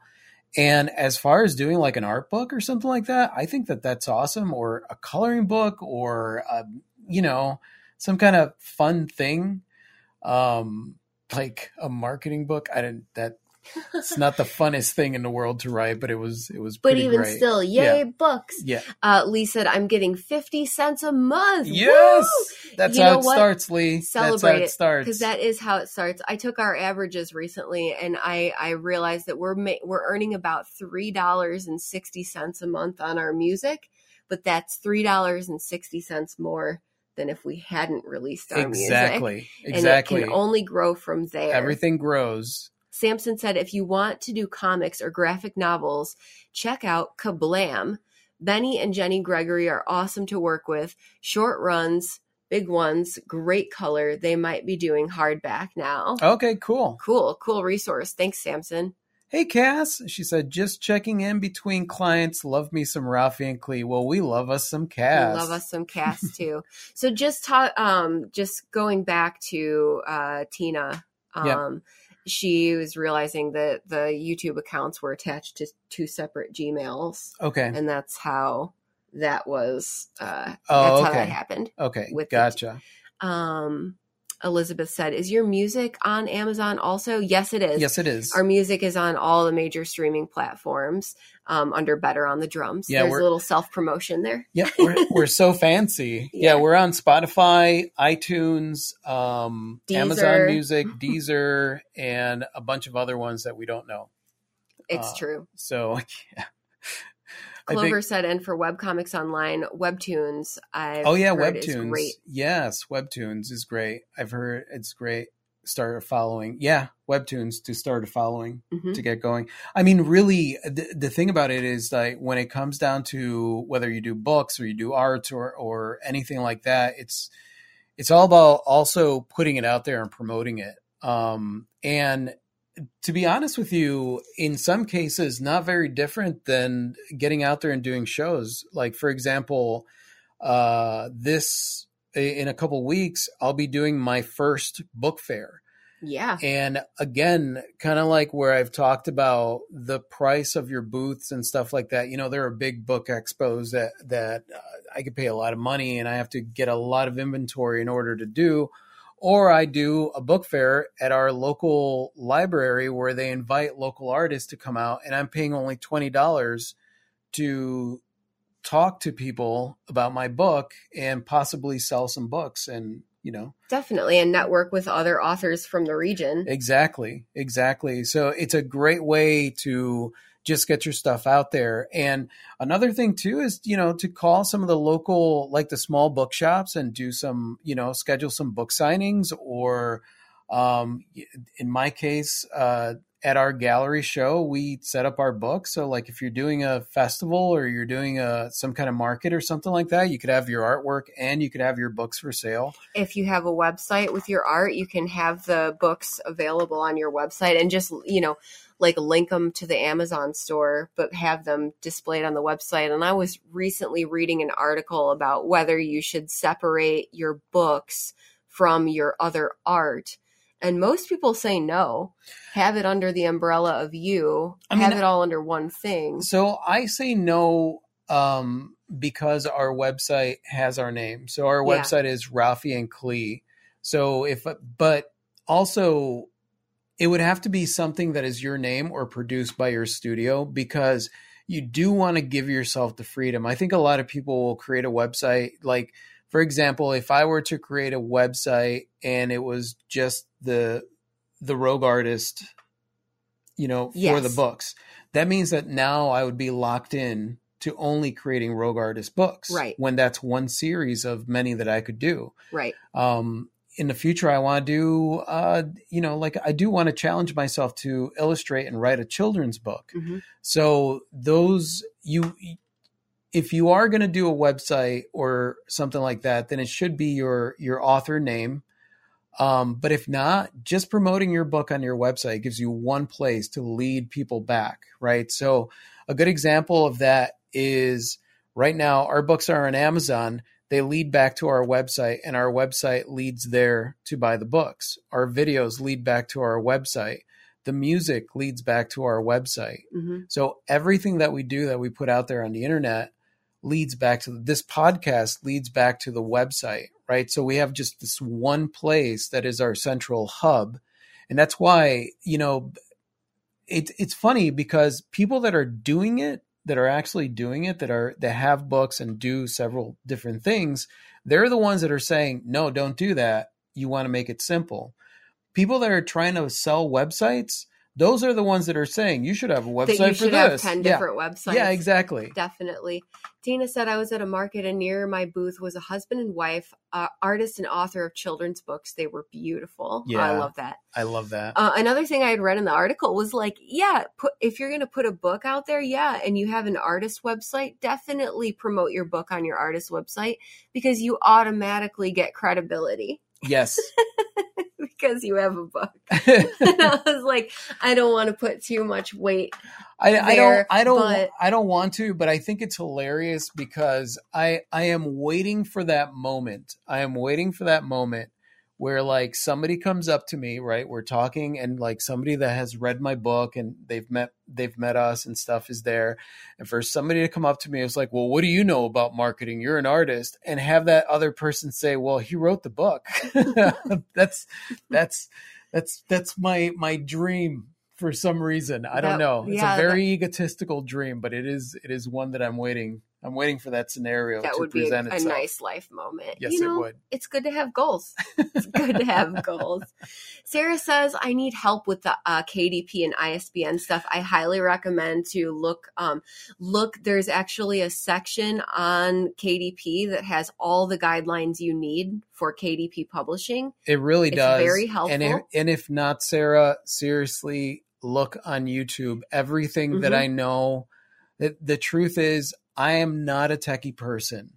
And as far as doing like an art book or something like that, I think that that's awesome. Or a coloring book, or a, you know, some kind of fun thing, um, like a marketing book. I didn't that. It's not the funnest thing in the world to write, but it was it was but even great. still yay Yeah. books yeah, uh lee said i'm getting 50 cents a month yes, that's You how it what? starts, Lee. that's how Celebrate it starts. because that is how it starts. I took our averages recently, and I I realized that we're ma- we're earning about three dollars and sixty cents a month on our music, but that's three dollars and sixty cents more than if we hadn't released our music. exactly, And exactly. it can only grow from there. Everything grows. Samson said, if you want to do comics or graphic novels, check out Kablam. Benny and Jenny Gregory are awesome to work with. Short runs, big ones, great color. They might be doing hardback now. Okay, cool. Cool, cool resource. Thanks, Samson. Hey, Cass. She said, just checking in between clients. Love me some Ralphie and Klee. Well, we love us some Cass. We love us some Cass [laughs] too. so just ta- um just going back to uh Tina. Um Yeah. She was realizing that the YouTube accounts were attached to two separate Gmails. Okay. and that's how that was uh Oh, that's how okay. that happened Okay. with it. gotcha. um elizabeth said is your music on amazon also yes it is Yes, it is. our music is on all the major streaming platforms um, under better on the drums Yeah, there's a little self-promotion there yeah, we're, [laughs] we're so fancy. Yeah. Yeah. we're on Spotify, iTunes, um, Amazon Music, Deezer, and a bunch of other ones that we don't know. it's Uh, true So, [laughs] yeah. Clover think- said and for webcomics online webtoons i oh yeah, Webtoons. great Yes, Webtoons is great. I've heard it's great. Start a following. Yeah, Webtoons to start a following. Mhm. to get going. I mean, really, the, the thing about it is like when it comes down to whether you do books or you do art or or anything like that, it's it's all about also putting it out there and promoting it. Um, and to be honest with you, in some cases, not very different than getting out there and doing shows. Like for example, uh, this in a couple weeks, I'll be doing my first book fair. yeah And again, kind of like where I've talked about the price of your booths and stuff like that. You know, there are big book expos that that uh, I could pay a lot of money and I have to get a lot of inventory in order to do. Or I do a book fair at our local library where they invite local artists to come out, and I'm paying only twenty dollars to talk to people about my book and possibly sell some books and you know Definitely, and network with other authors from the region. exactly exactly so it's a great way to just get your stuff out there and another thing too is you know to call some of the local like the small bookshops and do some you know schedule some book signings or um in my case uh at our gallery show we set up our book. so like if you're doing a festival or you're doing a some kind of market or something like that you could have your artwork and you could have your books for sale If you have a website with your art, you can have the books available on your website and just, you know, like link them to the Amazon store, but have them displayed on the website. And I was recently reading an article about whether you should separate your books from your other art. And most people say no. Have it under the umbrella of you. I mean, have it all under one thing. So I say no um, because our website has our name. So our Yeah. website is Ralphie and Klee. So if, but also it would have to be something that is your name or produced by your studio because you do want to give yourself the freedom. I think a lot of people will create a website like for example, if I were to create a website and it was just the the rogue artist you know for Yes. the books, that means that now I would be locked in to only creating rogue artist books Right. when that's one series of many that I could do Right. um, in the future i want to do uh, you know like i do want to challenge myself to illustrate and write a children's book. Mhm. so those you if you are going to do a website or something like that then it should be your your author name. Um, but if not just promoting your book on your website gives you one place to lead people back right? So a good example of that is right now our books are on amazon they lead back to our website and our website leads there to buy the books our videos lead back to our website the music leads back to our website hmm so everything that we do that we put out there on the internet leads back to this podcast leads back to the website, right? So we have just this one place that is our central hub. And that's why, you know, it, it's funny because people that are doing it, that are actually doing it, that are that have books and do several different things, they're the ones that are saying, no, don't do that. You want to make it simple. People that are trying to sell websites, those are the ones that are saying you should have a website That you for should have this. 10 yeah. different websites. Yeah, exactly. Definitely. Tina said, I was at a market and near my booth was a husband and wife, uh, artist and author of children's books. They were beautiful. Yeah, I love that. I love that. Uh, another thing I had read in the article was like, yeah, put, if you're going to put a book out there, yeah, and you have an artist website, definitely promote your book on your artist website because you automatically get credibility yes. [laughs] because you have a book. [laughs] and I was like, I don't want to put too much weight. I, I don't I don't but- I don't want to, but I think it's hilarious because I I am waiting for that moment. I am waiting for that moment where like somebody comes up to me, right? We're talking and like somebody that has read my book and they've met they've met us and stuff is there. And for somebody to come up to me, it's like, well, what do you know about marketing? You're an artist, and have that other person say, well, he wrote the book. [laughs] that's that's that's that's my my dream for some reason. I don't That- know. It's yeah, a very egotistical dream, but it is it is one that I'm waiting. I'm waiting for that scenario That to would be a, a nice life moment. Yes, you know, it would. It's good to have goals. It's good to have [laughs] goals. Sarah says, I need help with the uh, KDP and ISBN stuff. I highly recommend to look. Um, look, there's actually a section on KDP that has all the guidelines you need for KDP publishing. It really It's does. very And if, helpful. and if not, Sarah, seriously, look on YouTube. Everything that Mhm. I know, the, the truth is, I am not a techie person.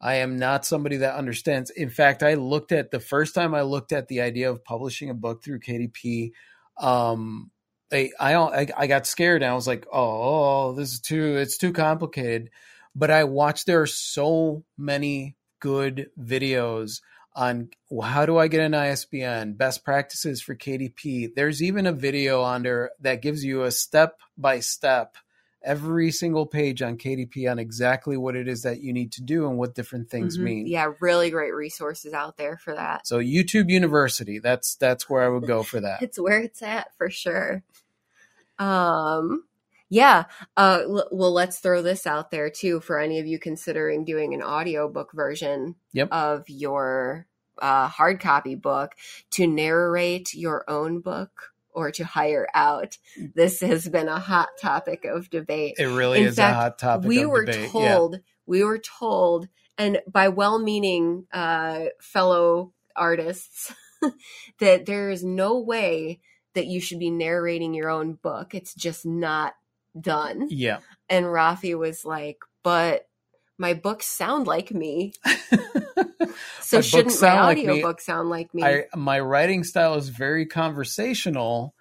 I am not somebody that understands. In fact, I looked at the first time I looked at the idea of publishing a book through KDP. Um, I, I I got scared and I was like, oh, this is too it's too complicated. But I watched there are so many good videos on how do I get an ISBN, best practices for KDP. There's even a video on there that gives you a step by step every single page on KDP on exactly what it is that you need to do and what different things Mhm. mean. Yeah, really great resources out there for that. So YouTube University, that's that's where I would go for that. [laughs] It's where it's at for sure. Um, Yeah. Uh, l- well, let's throw this out there too for any of you considering doing an audiobook version Yep. of your uh, hard copy book to narrate your own book or to hire out. This has been a hot topic of debate. It really In is fact, a hot topic. we of were debate. Yeah. told, we were told, and by well meaning uh, fellow artists, [laughs] that there is no way that you should be narrating your own book. It's just not done. Yeah. And Rafi was like, but my books sound like me. [laughs] So My shouldn't my sound like audiobook sound like me? I my writing style is very conversational.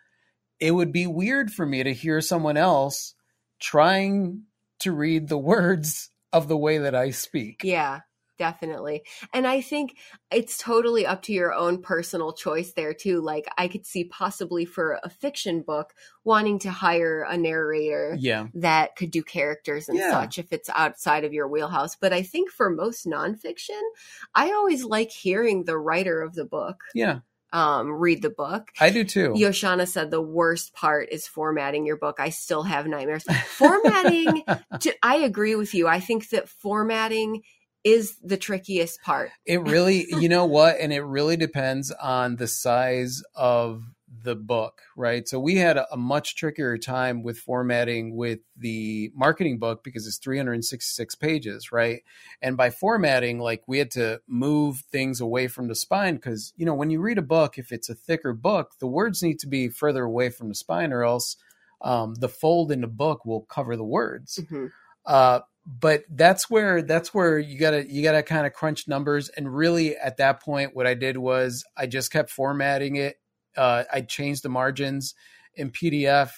It would be weird for me to hear someone else trying to read the [laughs] words of the way that I speak. Yeah, definitely. And I think it's totally up to your own personal choice there too. Like I could see possibly for a fiction book wanting to hire a narrator Yeah. that could do characters and Yeah. such if it's outside of your wheelhouse. But I think for most nonfiction, I always like hearing the writer of the book Yeah. um, read the book. I do too. Yoshana said the worst part is formatting your book. I still have nightmares. Formatting, [laughs] I agree with you. I think that formatting is the trickiest part. It really, you know [laughs] what? And it really depends on the size of the book, right? So we had a, a much trickier time with formatting with the marketing book because it's 366 pages, right? And by formatting, like we had to move things away from the spine because, you know, when you read a book, if it's a thicker book, the words need to be further away from the spine or else um, the fold in the book will cover the words Mhm. uh but that's where that's where you gotta you gotta kind of crunch numbers and really at that point what i did was i just kept formatting it uh i changed the margins in pdf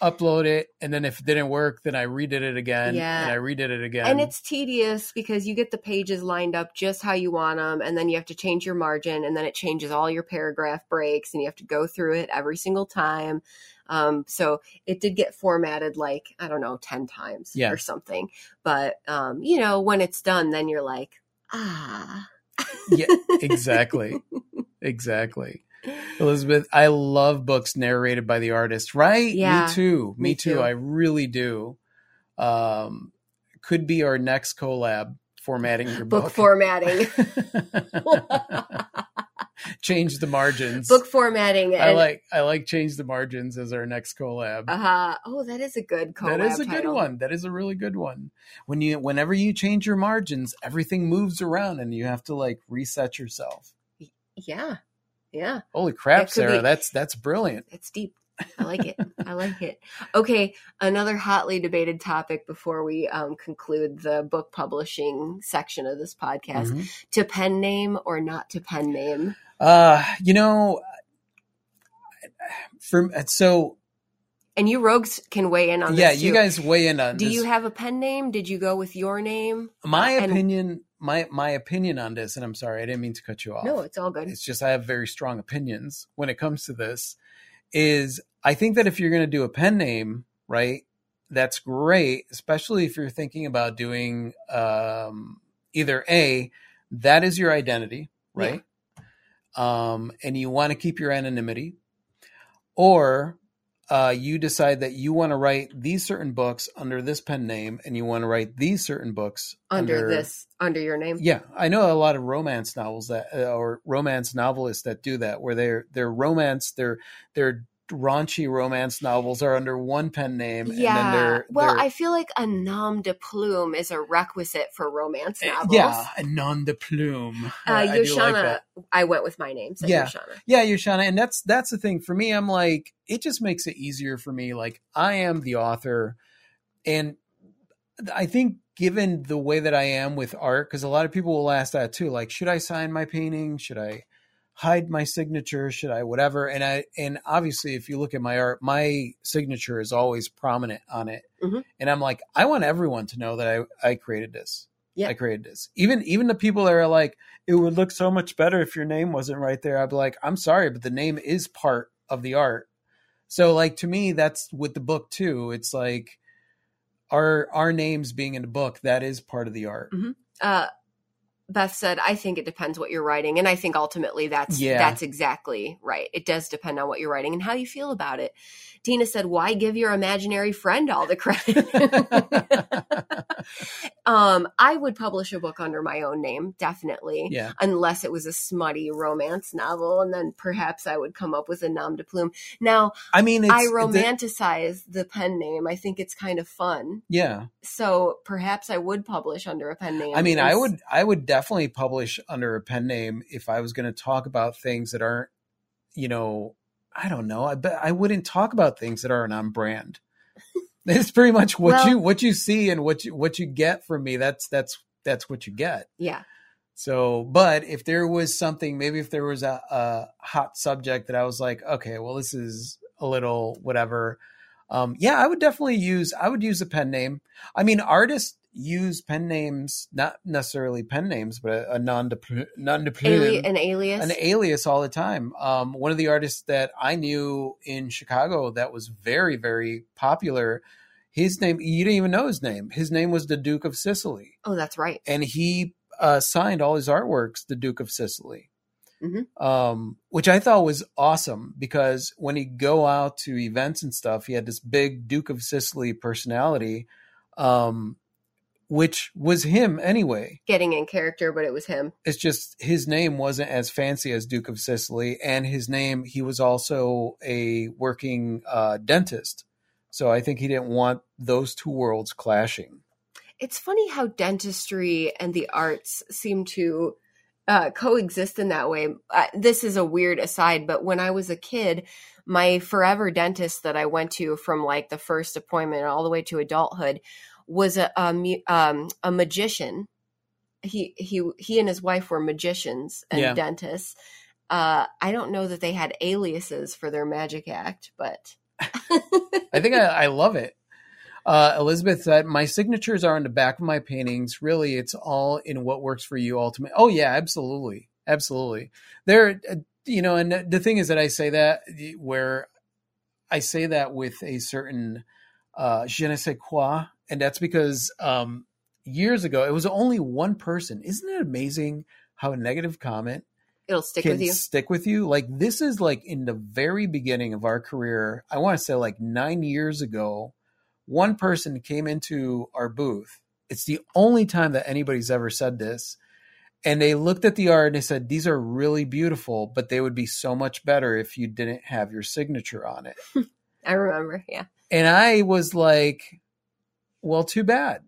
upload it and then if it didn't work then i redid it again Yeah. and i redid it again And it's tedious because you get the pages lined up just how you want them, and then you have to change your margin, and then it changes all your paragraph breaks, and you have to go through it every single time. Um, so it did get formatted like I don't know ten times Yeah. or something. But um, you know, when it's done, then you're like, ah, yeah exactly exactly elizabeth i love books narrated by the artist right Yeah, me too me, me too. too. i really do um could be our next collab formatting your book book formatting, [laughs] [laughs] [laughs] change the margins book formatting. i like i like change the margins as our next collab Uh-huh. oh, that is a good collab that is a good one that is a really good one when you whenever you change your margins everything moves around and you have to like reset yourself Yeah, yeah. holy crap That sarah be- that's that's brilliant It's deep. I like it. I like it. Okay, another hotly debated topic before we um, conclude the book publishing section of this podcast: Mhm. to pen name or not to pen name. uh you know for so And you rogues can weigh in on this. yeah you guys weigh in on Do this you have a pen name? Did you go with your name? my and- opinion my my opinion on this and i'm sorry i didn't mean to cut you off No, it's all good. it's just I have very strong opinions when it comes to this. Is I think that if you're going to do a pen name, right, that's great, especially if you're thinking about doing um, either a that is your identity, right, um, and you want to keep your anonymity, or uh, you decide that you want to write these certain books under this pen name, and you want to write these certain books under, this, under your name. yeah, I know a lot of romance novels that uh, or romance novelists that do that, where they're they're romance, their their raunchy romance novels are under one pen name, and then Yeah. they're well, they're, I feel like a nom de plume is a requisite for romance novels. Eh, yeah, a nom de plume. Uh, like I went with my name. So Yeah. Yoshana. Yeah, Yoshana, and that's that's the thing for me. I'm like, it just makes it easier for me. Like, I am the author, and I think given the way that I am with art, because a lot of people will ask that too. Like, should I sign my painting? Should I hide my signature? Should I whatever? And I and obviously, if you look at my art, my signature is always prominent on it. Mhm. And I'm like, I want everyone to know that I I created this. Yeah. I created this. Even even the people that are like, it would look so much better if your name wasn't right there. I'd be like, I'm sorry, but the name is part of the art. So like to me, that's with the book too. It's like our our names being in the book, that is part of the art. uh Beth said, I think it depends what you're writing. And I think ultimately that's Yeah. that's exactly right. It does depend on what you're writing and how you feel about it. Tina said, Why give your imaginary friend all the credit? [laughs] um, I would publish a book under my own name, definitely. yeah. Unless it was a smutty romance novel, and then perhaps I would come up with a nom de plume. Now, I mean, I romanticize the pen name. I think it's kind of fun. yeah. So perhaps I would publish under a pen name. I mean, I would I would definitely publish under a pen name if I was going to talk about things that aren't, you know, I don't know. I bet I wouldn't talk about things that aren't on brand. [laughs] It's pretty much what Well- you what you see and what you what you get from me. That's that's that's what you get. Yeah. So, but if there was something, maybe if there was a, a hot subject that I was like, okay, well, this is a little whatever. Um, yeah, I would definitely use. I would use a pen name. I mean, artists use pen names, not necessarily pen names, but a, a non non Ali- an alias. an alias all the time. Um, one of the artists that I knew in Chicago that was very, very popular. His name, you didn't even know his name. His name was the Duke of Sicily oh, that's right. and he uh, signed all his artworks, the Duke of Sicily, Mhm. um, which I thought was awesome because when he go out to events and stuff, he had this big Duke of Sicily personality, um, which was him anyway. Getting in character, but it was him. It's just his name wasn't as fancy as Duke of Sicily, and his name he was also a working uh, dentist. So I think he didn't want those two worlds clashing. It's funny how dentistry and the arts seem to uh, coexist in that way. Uh, this is a weird aside, but when I was a kid, my forever dentist that I went to from like the first appointment all the way to adulthood was a a, um, a magician. He he he and his wife were magicians and Yeah. dentists. Uh, I don't know that they had aliases for their magic act, but I think I, I love it. Uh, Elizabeth said, "My signatures are on the back of my paintings. Really, it's all in what works for you. Ultimately, oh yeah, absolutely, absolutely. There, uh, you know, and the thing is that I say that where I say that with a certain uh, je ne sais quoi, and that's because um, years ago it was only one person. Isn't it amazing how a negative comment it'll stick can with you. stick with you. Like this is like in the very beginning of our career. I want to say like nine years ago, one person came into our booth. It's the only time that anybody's ever said this. And they looked at the art and they said, These are really beautiful, but they would be so much better if you didn't have your signature on it. [laughs] I remember, yeah. And I was like, Well, too bad.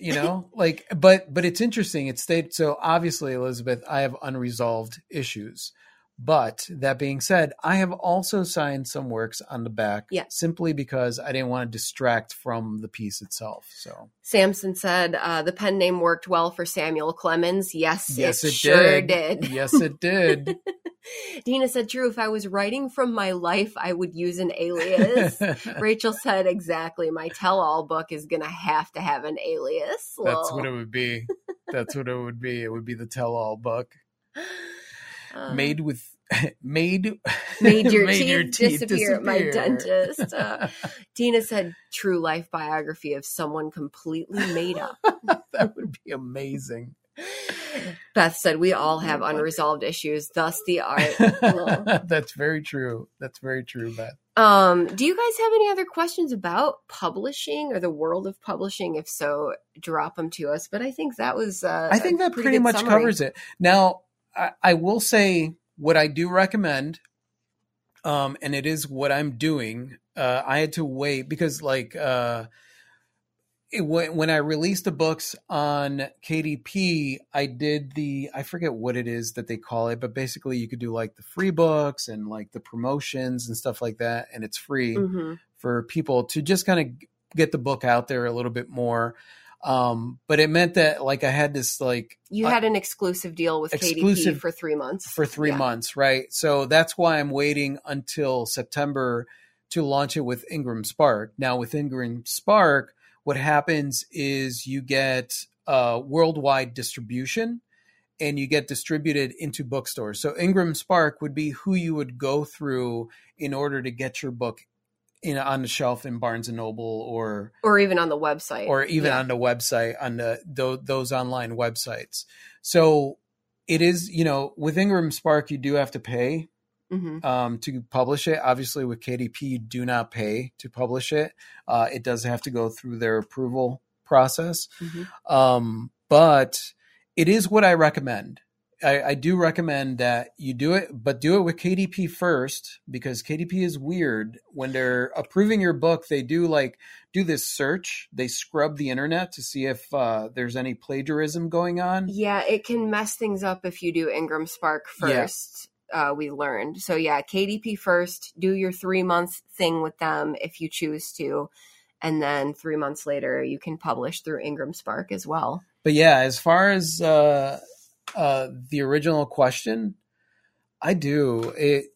You know, [laughs] like, but but it's interesting. It stayed so obviously, Elizabeth, I have unresolved issues. But that being said, I have also signed some works on the back Yeah. simply because I didn't want to distract from the piece itself. So Samson said uh, the pen name worked well for Samuel Clemens. Yes, yes, it, it, sure did. did. yes, it did. [laughs] Dina said, "True. If I was writing from my life, I would use an alias." [laughs] Rachel said, "Exactly. My tell-all book is gonna have to have an alias." That's what it would be. That's what it would be. It would be the tell-all book [laughs] Uh, made with [laughs] made Made your [laughs] teeth disappear at my dentist. [laughs] Uh, Dina said, "True life biography of someone completely made up." that would be amazing. Beth said, "We all have unresolved issues, thus the art." That's very true. That's very true, Beth. Um, do you guys have any other questions about publishing or the world of publishing? If so, drop them to us. But I think that was uh, I think that pretty good much summary. covers it. Now, I, I will say what I do recommend, um, and it is what I'm doing. Uh, I had to wait because, like, uh, it, when when I released the books on KDP, I did the I forget what it is that they call it, but basically you could do like the free books and like the promotions and stuff like that, and it's free Mhm. for people to just kind of get the book out there a little bit more. Um, but it meant that like I had this like You had an exclusive deal with Exclusive KDP for three months. for three Yeah. months, right? So that's why I'm waiting until September to launch it with IngramSpark. Now, with IngramSpark, what happens is you get uh, worldwide distribution and you get distributed into bookstores. So IngramSpark would be who you would go through in order to get your book you know on the shelf in Barnes and Noble or or even on the website or even Yeah. on the website on the those, those online websites. So it is, you know, with IngramSpark, you do have to pay Mhm. um, to publish it. Obviously, with KDP, you do not pay to publish it. Uh, it does have to go through their approval process. Mhm. Um, but it is what I recommend. I, I do recommend that you do it, but do it with KDP first because KDP is weird. When they're approving your book, they do like do this search. They scrub the internet to see if uh, there's any plagiarism going on. Yeah, it can mess things up if you do IngramSpark Yeah. first. Uh, we learned. So yeah, KDP first. Do your three month thing with them if you choose to, and then three months later you can publish through IngramSpark as well. But yeah, as far as uh, uh, the original question, I do it.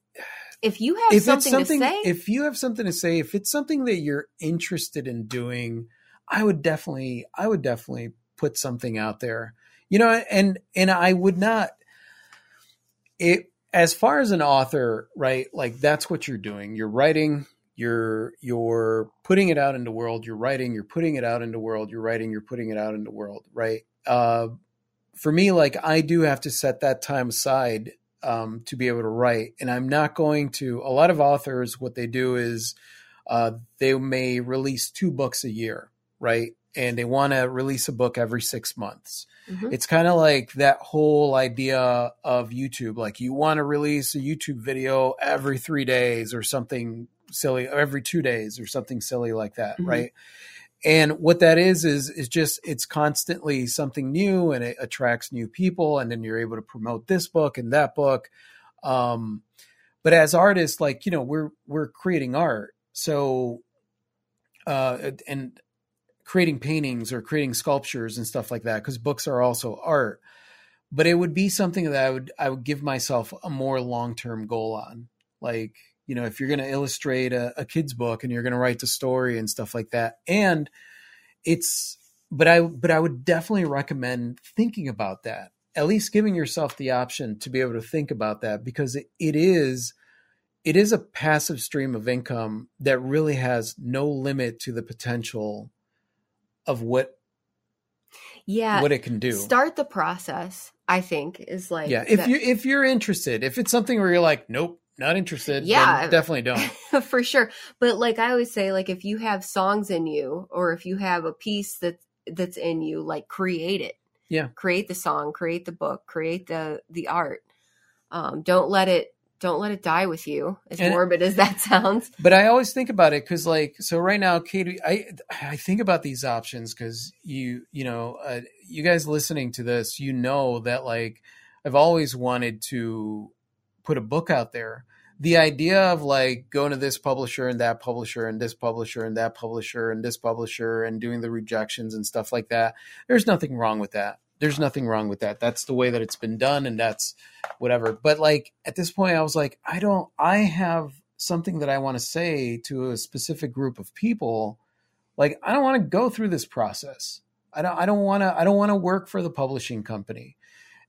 If you have if something, it's something, to say, if you have something to say, if it's something that you're interested in doing, I would definitely, I would definitely put something out there. You know, and and I would not. It as far as an author, right? Like that's what you're doing. You're writing. You're you're putting it out in the world. You're writing. You're putting it out in the world. You're writing. You're putting it out in the world. Right. Uh, for me, like I do have to set that time aside um, to be able to write. And I'm not going to, a lot of authors, what they do is uh, they may release two books a year, right? And they want to release a book every six months. Mhm. It's kind of like that whole idea of YouTube. Like you want to release a YouTube video every three days or something silly, or every two days or something silly like that, Mhm. right? And what that is is is just it's constantly something new and it attracts new people, and then you're able to promote this book and that book. Um, but as artists, like you know, we're we're creating art, so uh, and creating paintings or creating sculptures and stuff like that because books are also art. But it would be something that I would I would give myself a more long term goal on, like you know if you're going to illustrate a, a kid's book and you're going to write the story and stuff like that and it's but i but i would definitely recommend thinking about that at least giving yourself the option to be able to think about that because it, it is it is a passive stream of income that really has no limit to the potential of what yeah, what it can do start the process. I think is like yeah if that- you if you're interested if it's something where you're like nope not interested Yeah. definitely don't. [laughs] For sure. But like i always say like if you have songs in you or if you have a piece that that's in you like create it. Yeah. create the song create the book create the the art. Um don't let it don't let it die with you as And- morbid as that [laughs] sounds. But I always think about it because, like, so right now, Katie, I I think about these options because you you know uh, you guys listening to this, you know that like I've always wanted to put a book out there. The idea of like going to this publisher and that publisher and this publisher and that publisher and this publisher and doing the rejections and stuff like that. There's nothing wrong with that. There's nothing wrong with that. That's the way that it's been done and that's whatever. But like at this point I was like I don't I have something that I want to say to a specific group of people. Like I don't want to go through this process. I don't I don't want to I don't want to work for the publishing company.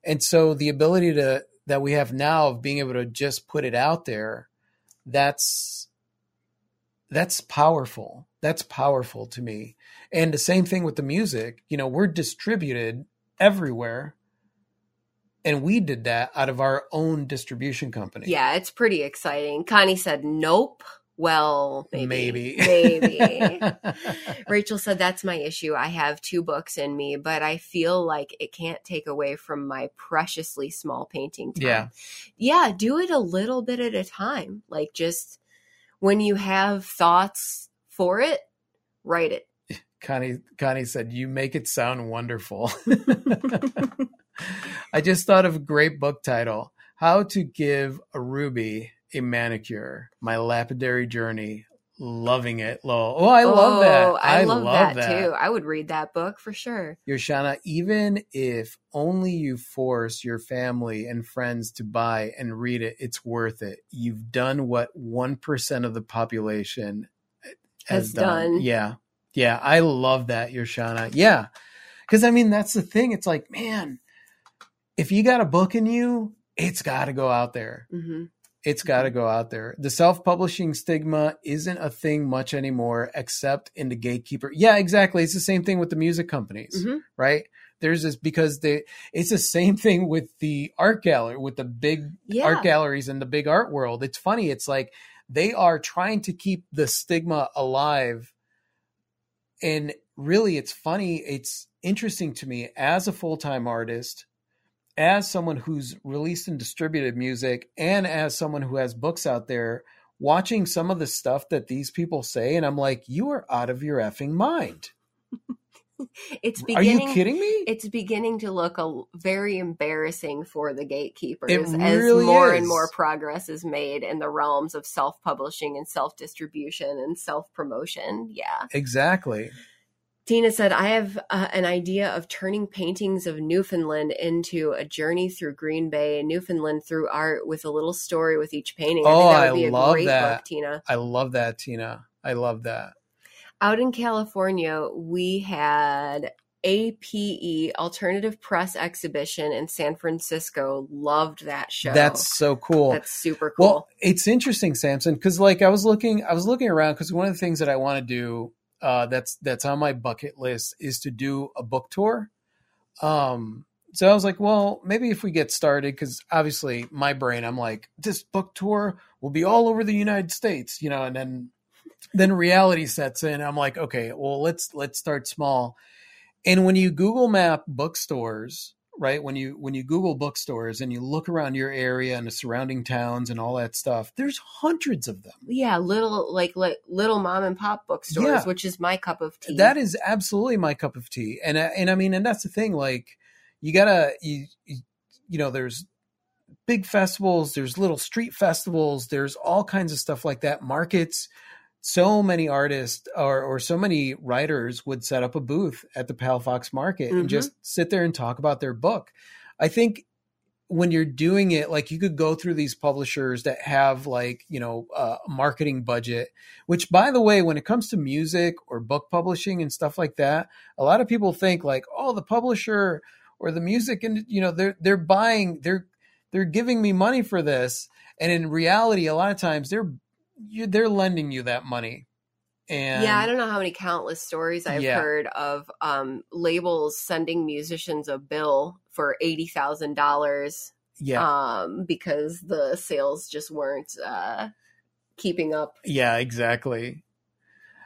And so the ability to that we have now of being able to just put it out there that's that's powerful. That's powerful to me. And the same thing with the music. You know, we're distributed everywhere. And we did that out of our own distribution company. yeah it's pretty exciting connie said nope well maybe Maybe. maybe [laughs] Rachel said that's my issue. I have two books in me, but I feel like it can't take away from my preciously small painting time. Yeah. Yeah, do it a little bit at a time. Like just when you have thoughts for it, write it. [laughs] Connie Connie said, "You make it sound wonderful." [laughs] I just thought of a great book title: "How to Give a Ruby a Manicure: My Lapidary Journey." Loving it, lol. Oh, I love that. Oh, I, love, that, too. I would read that book for sure. Yoshana, even if only you force your family and friends to buy and read it, it's worth it. You've done what 1% of the population has, Has done. done. Yeah. Yeah. I love that, Yoshana. Yeah. Cause I mean, that's the thing. It's like, man, if you got a book in you, it's got to go out there. hmm It's got to go out there. The self-publishing stigma isn't a thing much anymore, except in the gatekeeper. Yeah, exactly. It's the same thing with the music companies, Mhm. right? There's this because they. It's the same [laughs] thing with the art gallery, with the big Yeah. art galleries in the big art world. It's funny. It's like they are trying to keep the stigma alive. And really, it's funny. It's interesting to me as a full time artist, as someone who's released and distributed music, and as someone who has books out there, watching some of the stuff that these people say. And I'm like, you are out of your effing mind. [laughs] It's Are beginning. you kidding me? It's beginning to look a, very embarrassing for the gatekeepers It as more is. and more progress is made in the realms of self publishing and self distribution and self promotion. Yeah. exactly. Tina said, I have uh, an idea of turning paintings of Newfoundland into a journey through Green Bay, and Newfoundland through art with a little story with each painting. I Oh, think that I be a love great that. book, Tina. I love that, Tina. I love that. Out in California, we had APE Alternative Press Exhibition in San Francisco. Loved that show. That's so cool. That's super cool. Well, it's interesting, Samson, because like I was looking, I was looking around because one of the things that I want to do, uh, that's that's on my bucket list, is to do a book tour. Um, so I was like, well, maybe if we get started, because obviously my brain, I'm like, this book tour will be all over the United States, you know, and then then reality sets in. I'm like, okay, well, let's let's start small. And when you Google Map bookstores, right? When you when you Google bookstores and you look around your area and the surrounding towns and all that stuff, there's hundreds of them. yeah, little like, like little mom and pop bookstores, Yeah. which is my cup of tea. That is absolutely my cup of tea. And I- and I mean, and that's the thing. Like, you gotta you you, you know, there's big festivals, there's little street festivals, there's all kinds of stuff like that. Markets. So many artists or, or so many writers would set up a booth at the Palafox Market Mhm. and just sit there and talk about their book. I think when you're doing it, like you could go through these publishers that have like, you know, a marketing budget, which by the way, when it comes to music or book publishing and stuff like that, a lot of people think like, oh, the publisher or the music and you know, they're they're buying, they're they're giving me money for this. And in reality, a lot of times they're you, they're lending you that money. And yeah, I don't know how many countless stories I've Yeah. heard of um, labels sending musicians a bill for eighty thousand dollars yeah, um, because the sales just weren't uh, keeping up. yeah, exactly.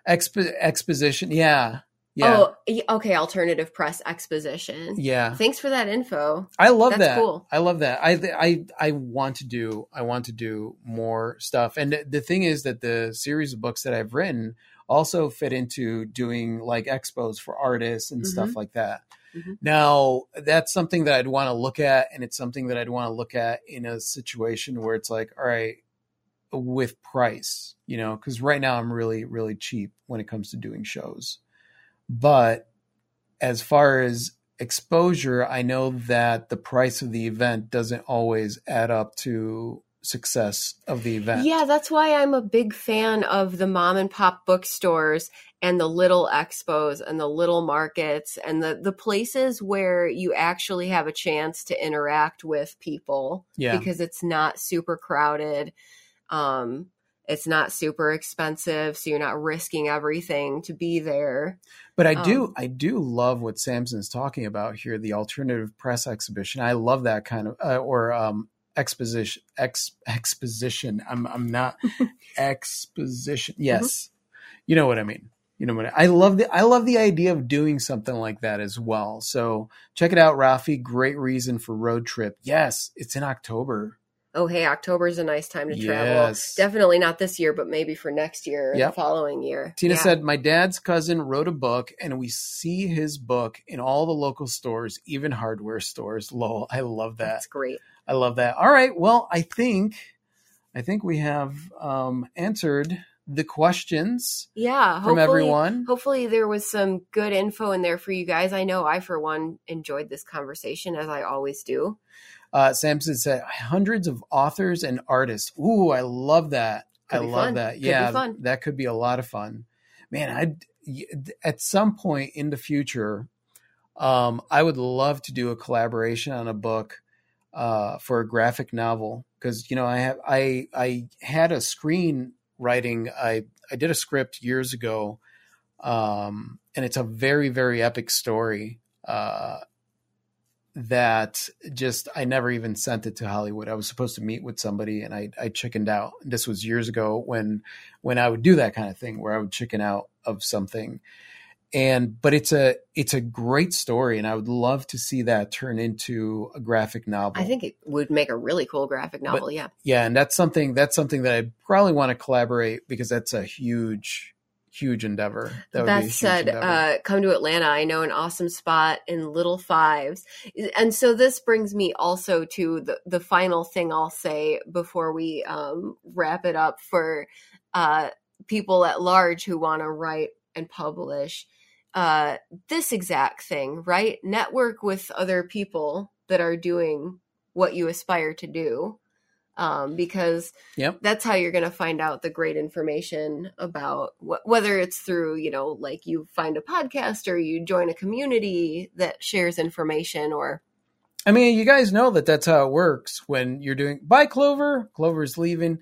Expo- exposition, yeah, yeah, Oh, okay. Alternative press exposition. yeah. Thanks for that info. I love That's that. cool. I love that. I I I want to do I want to do more stuff. And the- thing is that the series of books that I've written also fit into doing like expos for artists and stuff like that. Mhm. Now, that's something that I'd want to look at and it's something that I'd want to look at in a situation where it's like, all right, with price, you know, cuz right now I'm really really cheap when it comes to doing shows. But as far as exposure, I know that the price of the event doesn't always add up to success of the event. Yeah, that's why I'm a big fan of the mom and pop bookstores and the little expos and the little markets and the the places where you actually have a chance to interact with people Yeah. because it's not super crowded. Um it's not super expensive, so you're not risking everything to be there. But I do Um, I do love what Samson's talking about here, the alternative press exhibition. I love that kind of uh, or um exposition ex exposition. I'm I'm not [laughs] exposition. Yes. You know what I mean. You know what I, I love the I love the idea of doing something like that as well. So check it out, Rafi. Great reason for road trip. Yes, it's in October. Oh, hey, October is a nice time to travel. Yes. Definitely not this year, but maybe for next year or Yep. the following year. Tina Yeah. said, My dad's cousin wrote a book, and we see his book in all the local stores, even hardware stores. Lol. I love that. That's great. I love that. All right. Well, I think I think we have um, answered the questions Yeah, from hopefully, everyone. Hopefully, there was some good info in there for you guys. I know I, for one, enjoyed this conversation as I always do. Uh, Samson said hundreds of authors and artists. Ooh, I love that. Could I love fun. that. Could yeah, that could be a lot of fun. Man, I at some point in the future, um, I would love to do a collaboration on a book uh, for a graphic novel because you know I have I I had a screenwriting I I did a script years ago, um, and it's a very very epic story. Uh, that just I never even sent it to Hollywood. I was supposed to meet with somebody and I I chickened out. This was years ago when when I would do that kind of thing where I would chicken out of something. And but it's a it's a great story and I would love to see that turn into a graphic novel. I think it would make a really cool graphic novel. yeah. yeah, and that's something that's something that I probably want to collaborate because that's a huge huge endeavor. That, would that said, uh, come to Atlanta. I know an awesome spot in Little Fives. And so this brings me also to the, the final thing I'll say before we um, wrap it up for uh, people at large who want to write and publish. Uh, this exact thing, right? Network with other people that are doing what you aspire to do. Um, because Yep. that's how you're going to find out the great information about wh- whether it's through you know like you find a podcast or you join a community that shares information or I mean, you guys know that that's how it works when you're doing bye Clover. Clover's leaving.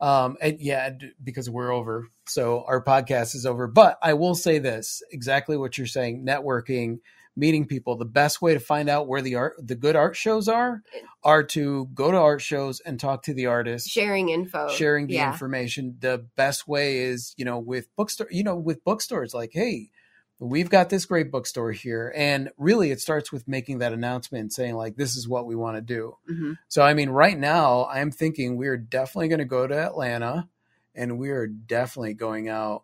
Um, and yeah, because we're over. So our podcast is over. But I will say this exactly what you're saying networking, meeting people. The best way to find out where the art, the good art shows are, are to go to art shows and talk to the artists. sharing info sharing the yeah information. The best way is, you know, with bookstore, you know, with bookstores, like, hey, we've got this great bookstore here, and really, it starts with making that announcement, saying like, this is what we want to do. Mhm. So, I mean, right now, I'm thinking we're definitely going to go to Atlanta, and we are definitely going out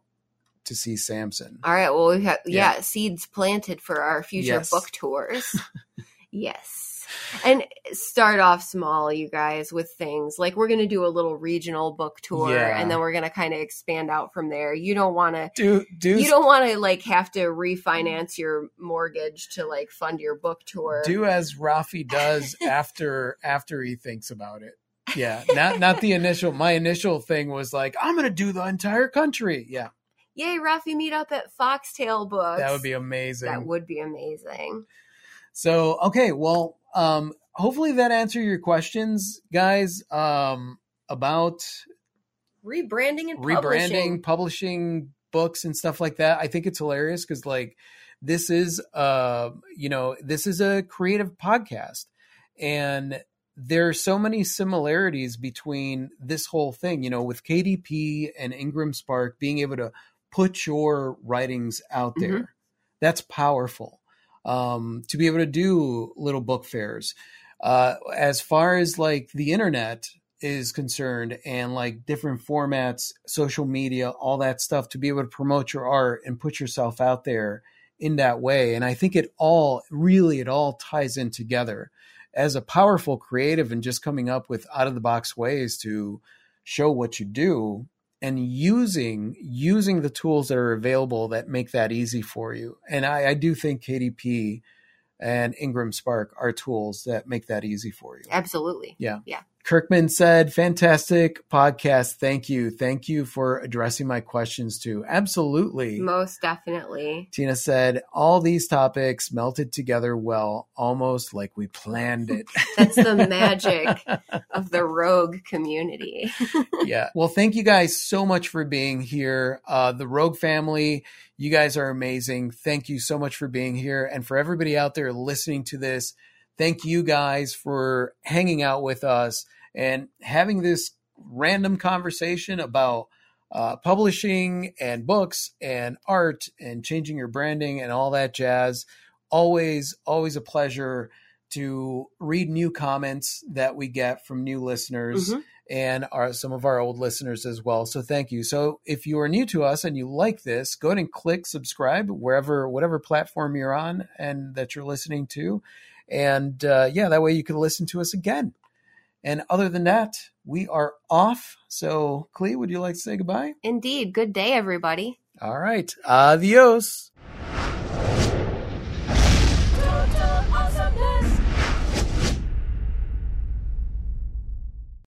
to see Samson. all right well we have yeah. Yeah. seeds planted for our future Yes. book tours [laughs] yes and start off small you guys with things like we're going to do a little regional book tour Yeah. and then we're going to kind of expand out from there you don't want to Do do you don't want to like have to refinance your mortgage to like fund your book tour. do as Rafi does [laughs] after after he thinks about it. Yeah, not not the initial. My initial thing was like, I'm going to do the entire country. Yeah, Yay, Rafi, meet up at Foxtail Books. that would be amazing. that would be amazing. So okay, well, um, hopefully that answered your questions, guys, um, about Rebranding and rebranding, publishing. publishing books and stuff like that. I think it's hilarious because like this is uh you know this is a creative podcast and there are so many similarities between this whole thing you know with KDP and IngramSpark being able to put your writings out Mhm. there that's powerful um to be able to do little book fairs uh as far as like the internet is concerned and like different formats, social media, all that stuff to be able to promote your art and put yourself out there in that way. And I think it all really, it all ties in together as a powerful creative and just coming up with out of the box ways to show what you do and using using the tools that are available that make that easy for you. And I, I do think KDP and IngramSpark are tools that make that easy for you. Absolutely. Kirkman said, fantastic podcast. Thank you. Thank you for addressing my questions too. Absolutely. Most definitely. Tina said, all these topics melted together well, almost like we planned it. [laughs] That's the magic of the rogue community. [laughs] yeah. Well, thank you guys so much for being here. Uh, the Rogue family, you guys are amazing. Thank you so much for being here. And for everybody out there listening to this, thank you guys for hanging out with us and having this random conversation about uh, publishing and books and art and changing your branding and all that jazz. Always, always a pleasure to read new comments that we get from new listeners Mhm. and our, some of our old listeners as well. So thank you. So if you are new to us and you like this, go ahead and click subscribe wherever, whatever platform you're on and that you're listening to. And uh, yeah, that way you can listen to us again. And other than that, we are off. So, Klee, would you like to say goodbye? Indeed. Good day, everybody. All right. Adios.